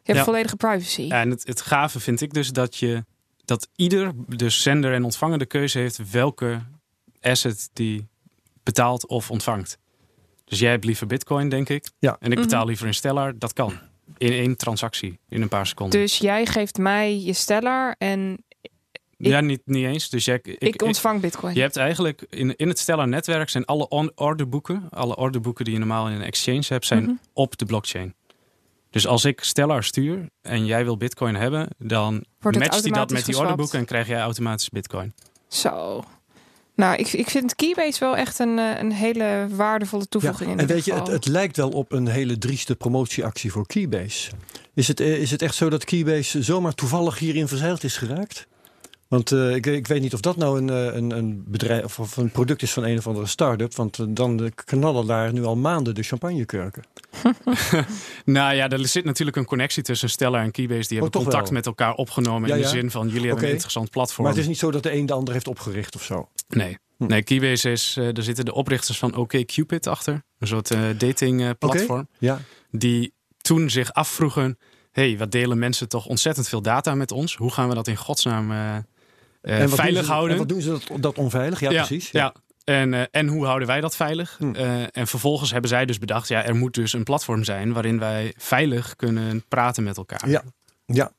Speaker 2: Je hebt volledige privacy.
Speaker 3: Ja, en het, het gave vind ik dus dat je dat ieder, dus zender en ontvanger, de keuze heeft welke asset die betaalt of ontvangt. Dus jij hebt liever bitcoin, denk ik. Ja. En ik betaal mhm. liever in Stellar. Dat kan. In één transactie, in een paar seconden.
Speaker 2: Dus jij geeft mij je Stellar en...
Speaker 3: ja, niet, niet eens. Dus jij,
Speaker 2: ik, ik ontvang bitcoin.
Speaker 3: Je hebt eigenlijk in, in het Stellar netwerk zijn alle orderboeken, alle orderboeken die je normaal in een exchange hebt, zijn mhm. op de blockchain. Dus als ik Stellar stuur en jij wil bitcoin hebben, dan matcht hij dat met die orderboeken en krijg jij automatisch bitcoin.
Speaker 2: Zo. Nou, ik, ik vind Keybase wel echt een, eh, een hele waardevolle toevoeging. Ja, in
Speaker 1: en weet je, het, het, lijkt wel op een hele drieste promotieactie voor Keybase. Is het, eh, is het echt zo dat Keybase zomaar toevallig hierin verzeild is geraakt? Want uh, ik, ik, weet niet of dat nou een, een, een bedrijf of een product is van een of andere start-up. Want dan knallen daar nu al maanden de champagnekurken. [laughs]
Speaker 3: nou ja, er zit natuurlijk een connectie tussen Stellar en Keybase. Die oh, hebben contact met elkaar opgenomen. in de zin van jullie hebben een interessant platform.
Speaker 1: Maar het is niet zo dat de een de ander heeft opgericht of zo.
Speaker 3: Nee. Hm. Nee, Keybase is, uh, er zitten de oprichters van OkCupid achter. Een soort uh, dating uh, platform. Ja. Die toen zich afvroegen, hey, wat delen mensen toch ontzettend veel data met ons? Hoe gaan we dat in godsnaam veilig houden? En
Speaker 1: wat doen ze dat, dat onveilig? Ja, precies.
Speaker 3: Ja. En, en hoe houden wij dat veilig? Hm. en vervolgens hebben zij dus bedacht, ja, er moet dus een platform zijn waarin wij veilig kunnen praten met elkaar.
Speaker 1: Ja, ja.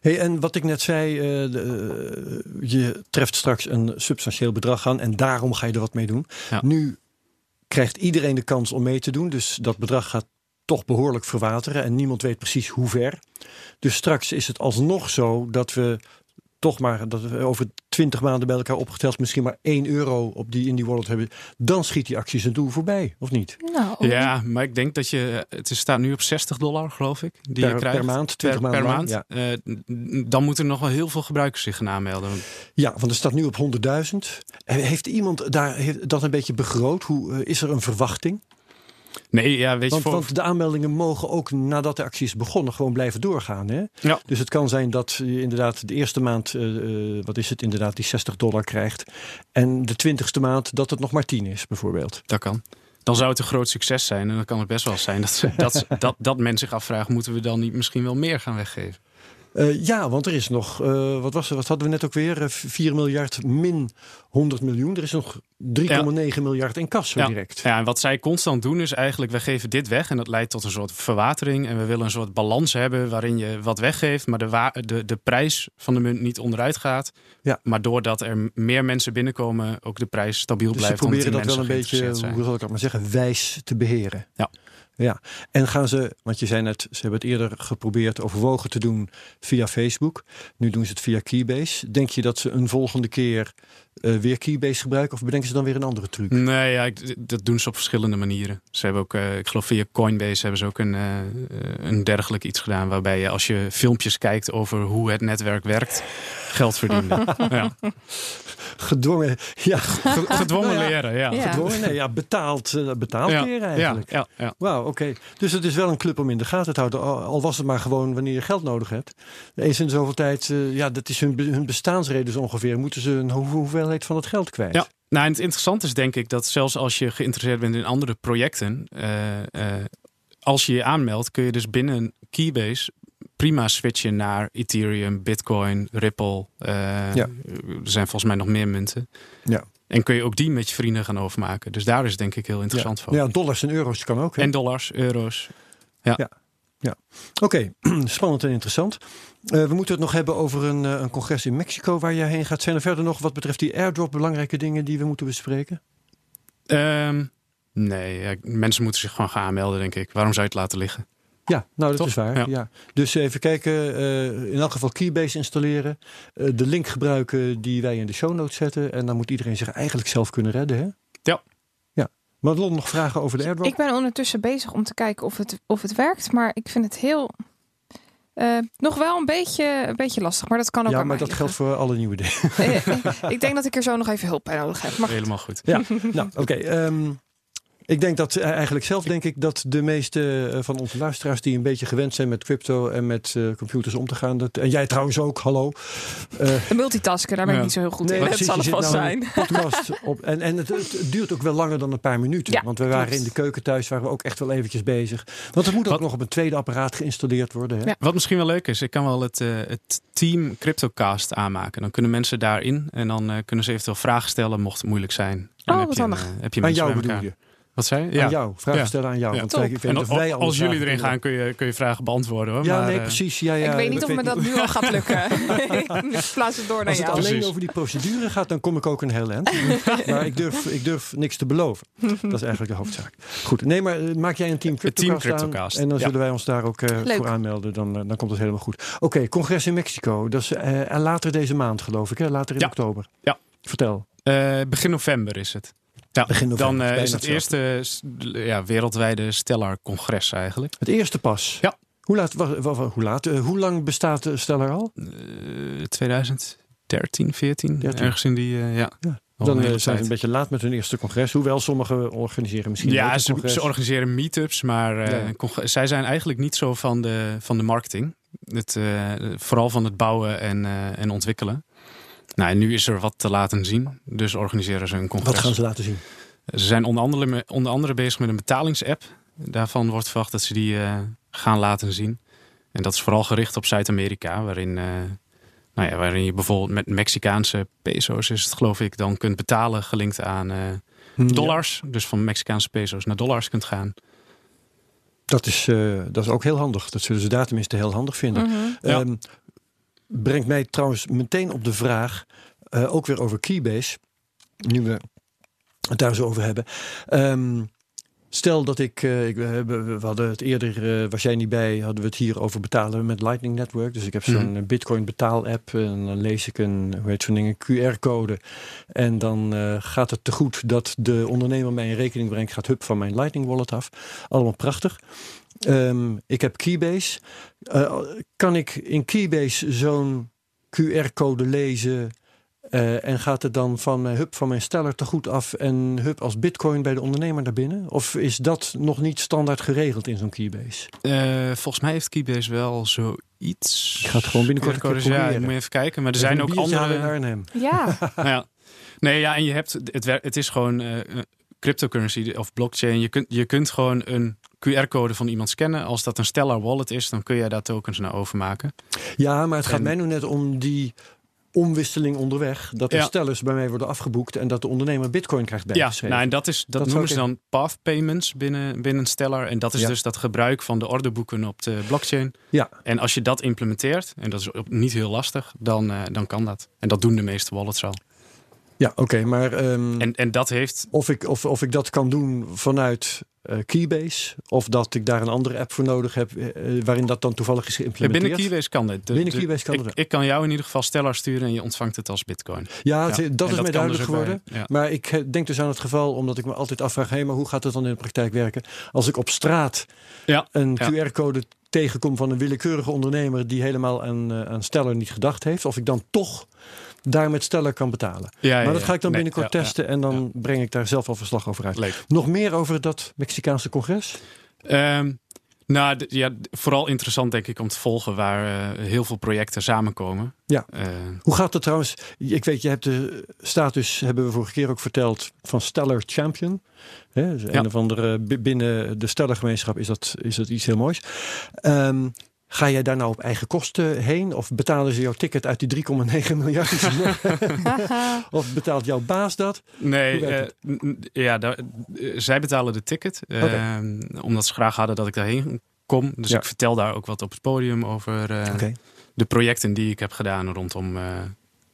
Speaker 1: Hey, en wat ik net zei, uh, de, je treft straks een substantieel bedrag aan en daarom ga je er wat mee doen. Nu krijgt iedereen de kans om mee te doen, dus dat bedrag gaat toch behoorlijk verwateren en niemand weet precies hoe ver. Dus straks is het alsnog zo dat we toch maar dat we over 20 maanden bij elkaar opgeteld misschien maar 1 euro op die in die wallet hebben, dan schiet die actie zijn doel voorbij, of niet?
Speaker 2: Nou,
Speaker 3: ja, maar ik denk dat je, het staat nu op 60 dollar, geloof ik, die
Speaker 1: per,
Speaker 3: je krijgt
Speaker 1: per maand, 20
Speaker 3: per, per maand. Ja. Uh, dan moeten er nog wel heel veel gebruikers zich gaan aanmelden.
Speaker 1: Ja, want er staat nu op 100.000. Heeft iemand daar heeft dat een beetje begroot? Hoe uh, is er een verwachting?
Speaker 3: Nee, ja, weet
Speaker 1: want,
Speaker 3: je, voor...
Speaker 1: want de aanmeldingen mogen ook nadat de actie is begonnen gewoon blijven doorgaan. Hè? Ja. Dus het kan zijn dat je inderdaad de eerste maand, uh, wat is het inderdaad, die 60 dollar krijgt. En de twintigste maand dat het nog maar 10 is, bijvoorbeeld.
Speaker 3: Dat kan. Dan zou het een groot succes zijn. En dan kan het best wel zijn dat, dat, [laughs] dat, dat men zich afvraagt: moeten we dan niet misschien wel meer gaan weggeven?
Speaker 1: Uh, ja, want er is nog, uh, wat, was er, wat hadden we net ook weer? Uh, 4 miljard min 100 miljoen. Er is nog 3,9 ja. miljard in kas
Speaker 3: ja.
Speaker 1: direct.
Speaker 3: Ja, en wat zij constant doen is eigenlijk, we geven dit weg en dat leidt tot een soort verwatering. En we willen een soort balans hebben waarin je wat weggeeft, maar de, de, de prijs van de munt niet onderuit gaat.
Speaker 1: Ja.
Speaker 3: Maar doordat er meer mensen binnenkomen, ook de prijs stabiel
Speaker 1: dus
Speaker 3: blijft.
Speaker 1: Ze proberen dat wel een beetje, hoe zal ik dat maar zeggen, wijs te beheren.
Speaker 3: Ja.
Speaker 1: Ja, en gaan ze, want je zei net, ze hebben het eerder geprobeerd overwogen te doen via Facebook. Nu doen ze het via Keybase. Denk je dat ze een volgende keer uh, weer Keybase gebruiken of bedenken ze dan weer een andere truc?
Speaker 3: Nee, ja, ik, dat doen ze op verschillende manieren. Ze hebben ook, uh, ik geloof via Coinbase hebben ze ook een, uh, een dergelijk iets gedaan. Waarbij je als je filmpjes kijkt over hoe het netwerk werkt, geld verdienen. [laughs] ja.
Speaker 1: Gedwongen, ja.
Speaker 3: Gedwongen nou ja, leren, ja.
Speaker 1: ja. Gedwongen, nee, ja, [laughs] betaald, betaald
Speaker 3: ja.
Speaker 1: leren eigenlijk.
Speaker 3: Ja, ja, ja.
Speaker 1: Wauw, oké. Dus het is wel een club om in de gaten te houden. Al was het maar gewoon wanneer je geld nodig hebt. Eens in zoveel tijd, ja, dat is hun, hun bestaansreden zo ongeveer. Moeten ze een ho hoeveelheid van het geld kwijt.
Speaker 3: Ja. Nou, en het interessante is denk ik dat zelfs als je geïnteresseerd bent in andere projecten, uh, uh, als je je aanmeldt, kun je dus binnen Keybase prima switchen naar Ethereum, Bitcoin, Ripple. Uh,
Speaker 1: ja.
Speaker 3: Er zijn volgens mij nog meer munten.
Speaker 1: Ja.
Speaker 3: En kun je ook die met je vrienden gaan overmaken. Dus daar is denk ik heel interessant
Speaker 1: ja.
Speaker 3: voor.
Speaker 1: Ja, dollars en euro's kan ook. Hè?
Speaker 3: En dollars, euro's. Ja.
Speaker 1: ja. Ja. Oké, okay. [clears throat] spannend en interessant. Uh, we moeten het nog hebben over een, uh, een congres in Mexico waar jij heen gaat. Zijn er verder nog wat betreft die airdrop belangrijke dingen die we moeten bespreken?
Speaker 3: Um, nee, ja, mensen moeten zich gewoon gaan aanmelden, denk ik. Waarom zou je het laten liggen?
Speaker 1: Ja, nou dat
Speaker 3: Toch?
Speaker 1: is waar. Ja.
Speaker 3: Ja.
Speaker 1: Dus even kijken, uh, in elk geval Keybase installeren. Uh, de link gebruiken die wij in de show notes zetten. En dan moet iedereen zich eigenlijk zelf kunnen redden. Hè?
Speaker 3: Ja.
Speaker 1: Madelon, nog vragen over de airdrop?
Speaker 2: Ik ben ondertussen bezig om te kijken of het, of het werkt. Maar ik vind het heel... Uh, nog wel een beetje, een beetje lastig, maar dat kan ook
Speaker 1: Ja,
Speaker 2: aan
Speaker 1: maar
Speaker 2: mij
Speaker 1: dat
Speaker 2: liggen.
Speaker 1: geldt voor alle nieuwe dingen. [laughs]
Speaker 2: ik denk dat ik er zo nog even hulp bij nodig heb. Maar
Speaker 3: Helemaal goed.
Speaker 1: Ja, [laughs] nou oké. Okay, um, ik denk dat eigenlijk zelf denk ik dat de meeste uh, van onze luisteraars die een beetje gewend zijn met crypto en met uh, computers om te gaan. Dat, en jij trouwens ook, hallo.
Speaker 2: Uh, multitasken, daar ben ik niet zo heel goed
Speaker 1: nee,
Speaker 2: in. Het zal het vast
Speaker 1: nou
Speaker 2: zijn.
Speaker 1: een podcast [laughs] op. En, en het, het, duurt ook wel langer dan een paar minuten.
Speaker 2: Ja,
Speaker 1: want we waren
Speaker 2: klopt.
Speaker 1: in de keuken thuis, waren we ook echt wel eventjes bezig. Want het moet ook
Speaker 3: Wat-
Speaker 1: nog op een tweede apparaat geïnstalleerd worden. Hè?
Speaker 2: Ja.
Speaker 3: Wat misschien wel leuk is, ik kan wel het, eh, het team CryptoCast aanmaken. Dan kunnen mensen daarin en dan eh, kunnen ze eventueel vragen stellen mocht het moeilijk zijn. En
Speaker 2: Oh,
Speaker 3: heb
Speaker 2: wat
Speaker 3: je, een,
Speaker 2: handig.
Speaker 3: eh, heb je
Speaker 1: Aan
Speaker 3: mensen
Speaker 1: jou
Speaker 3: bij
Speaker 1: bedoel je?
Speaker 3: Wat zei je?
Speaker 1: Aan jou, vragen
Speaker 3: Ja.
Speaker 1: stellen aan jou.
Speaker 3: Ja.
Speaker 1: Want kijk, ik weet of
Speaker 3: als,
Speaker 1: wij
Speaker 3: als jullie erin gaan, kun je, kun je vragen beantwoorden hoor.
Speaker 1: Ja,
Speaker 3: maar,
Speaker 1: nee,
Speaker 3: eh,
Speaker 1: precies. Ja, ja,
Speaker 2: ik weet niet of me dat nu al gaat lukken. [laughs] ik plaats het door naar
Speaker 1: Als het
Speaker 2: jou.
Speaker 1: alleen
Speaker 3: Precies.
Speaker 1: over die procedure gaat, dan kom ik ook een heel eind. [laughs] maar ik durf, ik durf niks te beloven. Dat is eigenlijk de hoofdzaak. Goed, nee, maar eh, maak jij een team
Speaker 3: Het team
Speaker 1: CryptoCast aan
Speaker 3: CryptoCast,
Speaker 1: En dan
Speaker 3: ja.
Speaker 1: zullen wij ons daar ook eh, voor aanmelden. Dan, dan komt het helemaal goed. Oké, congres in Mexico. Dat is eh, later deze maand, geloof ik. Hè? Later in
Speaker 3: Ja.
Speaker 1: oktober.
Speaker 3: Ja.
Speaker 1: Vertel.
Speaker 3: eh, begin november is het. Ja,
Speaker 1: Begin november,
Speaker 3: dan eh, is het eerste ja, wereldwijde Stellar congres eigenlijk.
Speaker 1: Het eerste pas.
Speaker 3: Ja.
Speaker 1: Hoe, laat, hoe, laat, eh, hoe lang bestaat de Stellar al?
Speaker 3: Eh 2013, 14,
Speaker 1: 13.
Speaker 3: ergens in die, eh, ja.
Speaker 1: Dan eh, zijn ze een beetje laat met hun eerste congres. Hoewel sommigen organiseren misschien
Speaker 3: Ja, ze, ze organiseren meetups, maar eh,
Speaker 1: Ja.
Speaker 3: zij zijn eigenlijk niet zo van de, van de marketing. Het, eh, vooral van het bouwen en, eh, en ontwikkelen. Nou, en nu is er wat te laten zien, dus organiseren ze een congres.
Speaker 1: Wat gaan ze laten zien?
Speaker 3: Ze zijn onder andere, onder andere bezig met een betalingsapp. Daarvan wordt verwacht dat ze die eh, gaan laten zien. En dat is vooral gericht op Zuid-Amerika, waarin, eh, nou ja, waarin je bijvoorbeeld met Mexicaanse peso's is het geloof ik, dan kunt betalen gelinkt aan eh, dollars. Dus van Mexicaanse peso's naar dollars kunt gaan.
Speaker 1: Dat is, eh, dat is ook heel handig. Dat zullen ze daar tenminste heel handig vinden.
Speaker 2: Mhm.
Speaker 3: Ja.
Speaker 1: Brengt mij trouwens meteen op de vraag, eh, ook weer over Keybase, nu we het daar zo over hebben. Ehm, stel dat ik, eh, ik we, hadden het eerder, eh, was jij niet bij, hadden we het hier over betalen met Lightning Network. Dus ik heb zo'n
Speaker 3: Mhm.
Speaker 1: Bitcoin betaal-app en dan lees ik een, hoe heet zo'n ding, een QR-code. En dan gaat het te goed dat de ondernemer mij een rekening brengt, gaat hup van mijn Lightning wallet af. Allemaal prachtig. Ehm, ik heb Keybase. Eh, kan ik in Keybase zo'n QR-code lezen eh, en gaat het dan van mijn hub van mijn steller te goed af en hub als bitcoin bij de ondernemer naar binnen? Of is dat nog niet standaard geregeld in zo'n Keybase?
Speaker 3: Eh, volgens mij heeft Keybase wel zoiets.
Speaker 1: Ik ga het gewoon binnenkort een keer
Speaker 3: QR-codes, Ja, moet je even kijken. Maar er zijn ook andere...
Speaker 1: in Arnhem.
Speaker 2: Ja,
Speaker 3: Nou [laughs] ja. Nee, ja, en je hebt het, het is gewoon. eh, cryptocurrency of blockchain. Je kunt, je kunt gewoon een QR-code van iemand scannen. Als dat een Stellar wallet is, dan kun je daar tokens naar overmaken.
Speaker 1: Ja, maar het gaat mij nu net om die omwisseling onderweg. Dat de
Speaker 3: Ja.
Speaker 1: stellers bij mij worden afgeboekt en dat de ondernemer bitcoin krijgt
Speaker 3: Ja,
Speaker 1: bijgeschreven.
Speaker 3: nou, en dat, is, dat,
Speaker 1: Dat
Speaker 3: noemen ze dan path payments binnen, binnen Stellar. En dat is
Speaker 1: Ja.
Speaker 3: dus dat gebruik van de orderboeken op de blockchain.
Speaker 1: Ja.
Speaker 3: En als je dat implementeert, en dat is niet heel lastig, dan, eh, dan kan dat. En dat doen de meeste wallets al.
Speaker 1: Ja, oké, maar ehm,
Speaker 3: En, en dat heeft
Speaker 1: of, ik, of, of ik dat kan doen vanuit eh, Keybase, of dat ik daar een andere app voor nodig heb, eh, eh, waarin dat dan toevallig is geïmplementeerd.
Speaker 3: binnen Keybase kan dit. De-
Speaker 1: Binnen
Speaker 3: de-
Speaker 1: Keybase kan
Speaker 3: ik,
Speaker 1: het.
Speaker 3: ik kan jou in ieder geval Stellar sturen en je ontvangt het als bitcoin.
Speaker 1: Ja, dat is mij duidelijk
Speaker 3: dus ook
Speaker 1: geworden.
Speaker 3: bij- ja.
Speaker 1: Maar ik denk dus aan het geval, omdat ik me altijd afvraag: hé, maar hoe gaat het dan in de praktijk werken? Als ik op straat
Speaker 3: Ja,
Speaker 1: een. QR-code tegenkom van een willekeurige ondernemer die helemaal aan, eh, aan Steller niet gedacht heeft, of ik dan toch daar met Steller kan betalen.
Speaker 3: Ja, ja,
Speaker 1: maar dat ga ik dan
Speaker 3: Nee,
Speaker 1: binnenkort testen en dan breng ik daar zelf al verslag over uit.
Speaker 3: Leuk.
Speaker 1: Nog meer over dat Mexicaanse congres?
Speaker 3: Ehm, nou, ja, vooral interessant denk ik om te volgen waar eh, heel veel projecten samenkomen.
Speaker 1: Ja.
Speaker 3: Eh,
Speaker 1: Hoe gaat het trouwens? Ik weet, je hebt de status, hebben we vorige keer ook verteld, van Stellar Champion. Hè, dus
Speaker 3: Ja.
Speaker 1: Een of andere bi- binnen de Stellar gemeenschap is dat, is dat iets heel moois. Ehm, ga jij daar nou op eigen kosten heen? Of betalen ze jouw ticket uit die 3,9 miljard? [laughs] of betaalt jouw baas dat?
Speaker 3: nee, eh, ja, daar- eh, zij betalen de ticket. ehm, Omdat ze graag hadden dat ik daarheen kom. Dus
Speaker 1: Ja.
Speaker 3: ik vertel daar ook wat op het podium over eh, de projecten die ik heb gedaan rondom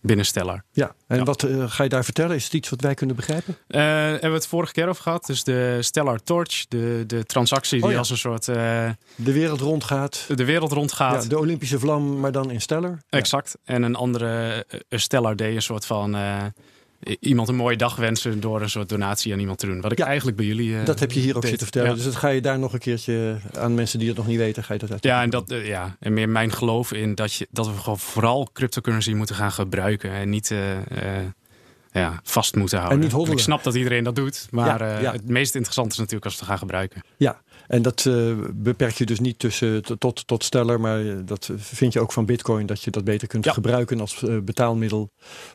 Speaker 3: binnen Stellar.
Speaker 1: Ja, en
Speaker 3: Ja.
Speaker 1: wat eh, ga je daar vertellen? Is het iets wat wij kunnen begrijpen?
Speaker 3: Eh, hebben we het vorige keer over gehad. Dus de Stellar Torch, de, de transactie die
Speaker 1: Oh ja.
Speaker 3: als een soort eh,
Speaker 1: De wereld rondgaat.
Speaker 3: de wereld rondgaat.
Speaker 1: Ja, de Olympische vlam, maar dan in Stellar.
Speaker 3: Exact. En een andere Stellar Day, een soort van iemand een mooie dag wensen door een soort donatie aan iemand te doen. Wat ik
Speaker 1: Ja,
Speaker 3: eigenlijk bij jullie. eh,
Speaker 1: Dat heb je hier ook
Speaker 3: deed.
Speaker 1: zitten vertellen.
Speaker 3: Ja.
Speaker 1: Dus dat ga je daar nog een keertje aan mensen die het nog niet weten, ga je dat uit.
Speaker 3: Ja, en, dat, eh, ja, en meer mijn geloof in dat, je, dat we gewoon vooral cryptocurrency moeten gaan gebruiken en niet eh, eh, ja, vast moeten houden.
Speaker 1: niet hoddelen.
Speaker 3: ik snap dat iedereen dat doet, maar
Speaker 1: Ja,
Speaker 3: eh,
Speaker 1: ja.
Speaker 3: het meest interessante is natuurlijk als we het gaan gebruiken.
Speaker 1: Ja, en dat eh, beperk je dus niet tussen tot, tot steller, maar eh, dat vind je ook van Bitcoin dat je dat beter kunt
Speaker 3: Ja.
Speaker 1: gebruiken als betaalmiddel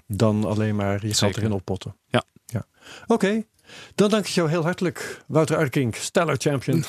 Speaker 1: dan alleen maar je geld erin oppotten.
Speaker 3: Ja.
Speaker 1: ja. Oké, dan dank ik jou heel hartelijk, Wouter Arkink, Stellar Champion,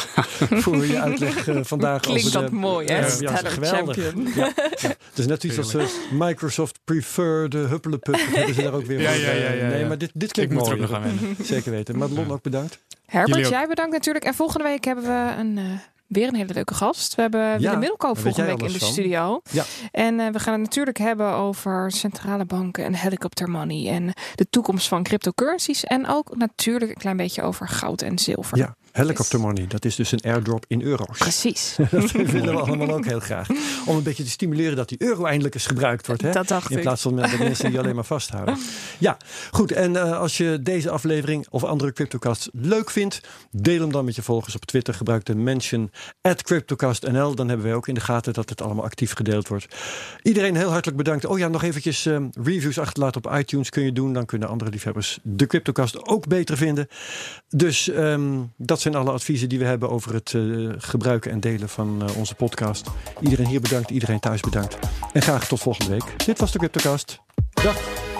Speaker 1: [laughs] voor je uitleg eh, vandaag.
Speaker 2: Klinkt
Speaker 1: over
Speaker 2: dat
Speaker 1: de,
Speaker 2: mooi, hè?
Speaker 1: Ja, ja,
Speaker 2: Stellar
Speaker 1: geweldig.
Speaker 2: champion.
Speaker 1: Ja, ja. Het is net iets als eh, Microsoft Prefer, de huppelepup. Dat [laughs] hebben ze daar ook weer
Speaker 3: Ja,
Speaker 1: voor.
Speaker 3: ja, ja, ja,
Speaker 1: Nee,
Speaker 3: ja.
Speaker 1: maar dit, dit
Speaker 3: Ik
Speaker 1: klinkt
Speaker 3: moet er
Speaker 1: mooi.
Speaker 3: ook nog aan.
Speaker 1: Zeker weten. Madelon ook bedankt.
Speaker 2: Herbert, jij bedankt natuurlijk. En volgende week hebben we een, eh, weer een hele leuke gast. We hebben Willem Middelkoop volgende week in de
Speaker 1: van.
Speaker 2: studio.
Speaker 1: Ja.
Speaker 2: En eh, we gaan het natuurlijk hebben over centrale banken en helicopter money. En de toekomst van cryptocurrencies. En ook natuurlijk een klein beetje over goud en zilver.
Speaker 1: Ja, helicopter money. Dat is dus een airdrop in euro's.
Speaker 2: Precies. [laughs]
Speaker 1: Dat willen we allemaal ook heel graag. Om een beetje te stimuleren dat die euro eindelijk eens gebruikt wordt. Hè?
Speaker 2: Dat dacht
Speaker 1: In plaats van de mensen die alleen maar vasthouden. Ja, goed. En eh, als je deze aflevering of andere CryptoCasts leuk vindt, deel hem dan met je volgers op Twitter. Gebruik de mention at CryptoCastNL. Dan hebben wij ook in de gaten dat het allemaal actief gedeeld wordt. Iedereen heel hartelijk bedankt. Oh ja, nog eventjes eh, reviews achterlaten op iTunes kun je doen. Dan kunnen andere liefhebbers de CryptoCast ook beter vinden. Dus ehm, dat zijn alle adviezen die we hebben over het eh, gebruiken en delen van eh, onze podcast. Iedereen hier bedankt, iedereen thuis bedankt. En graag tot volgende week. Dit was de CryptoCast. Dag.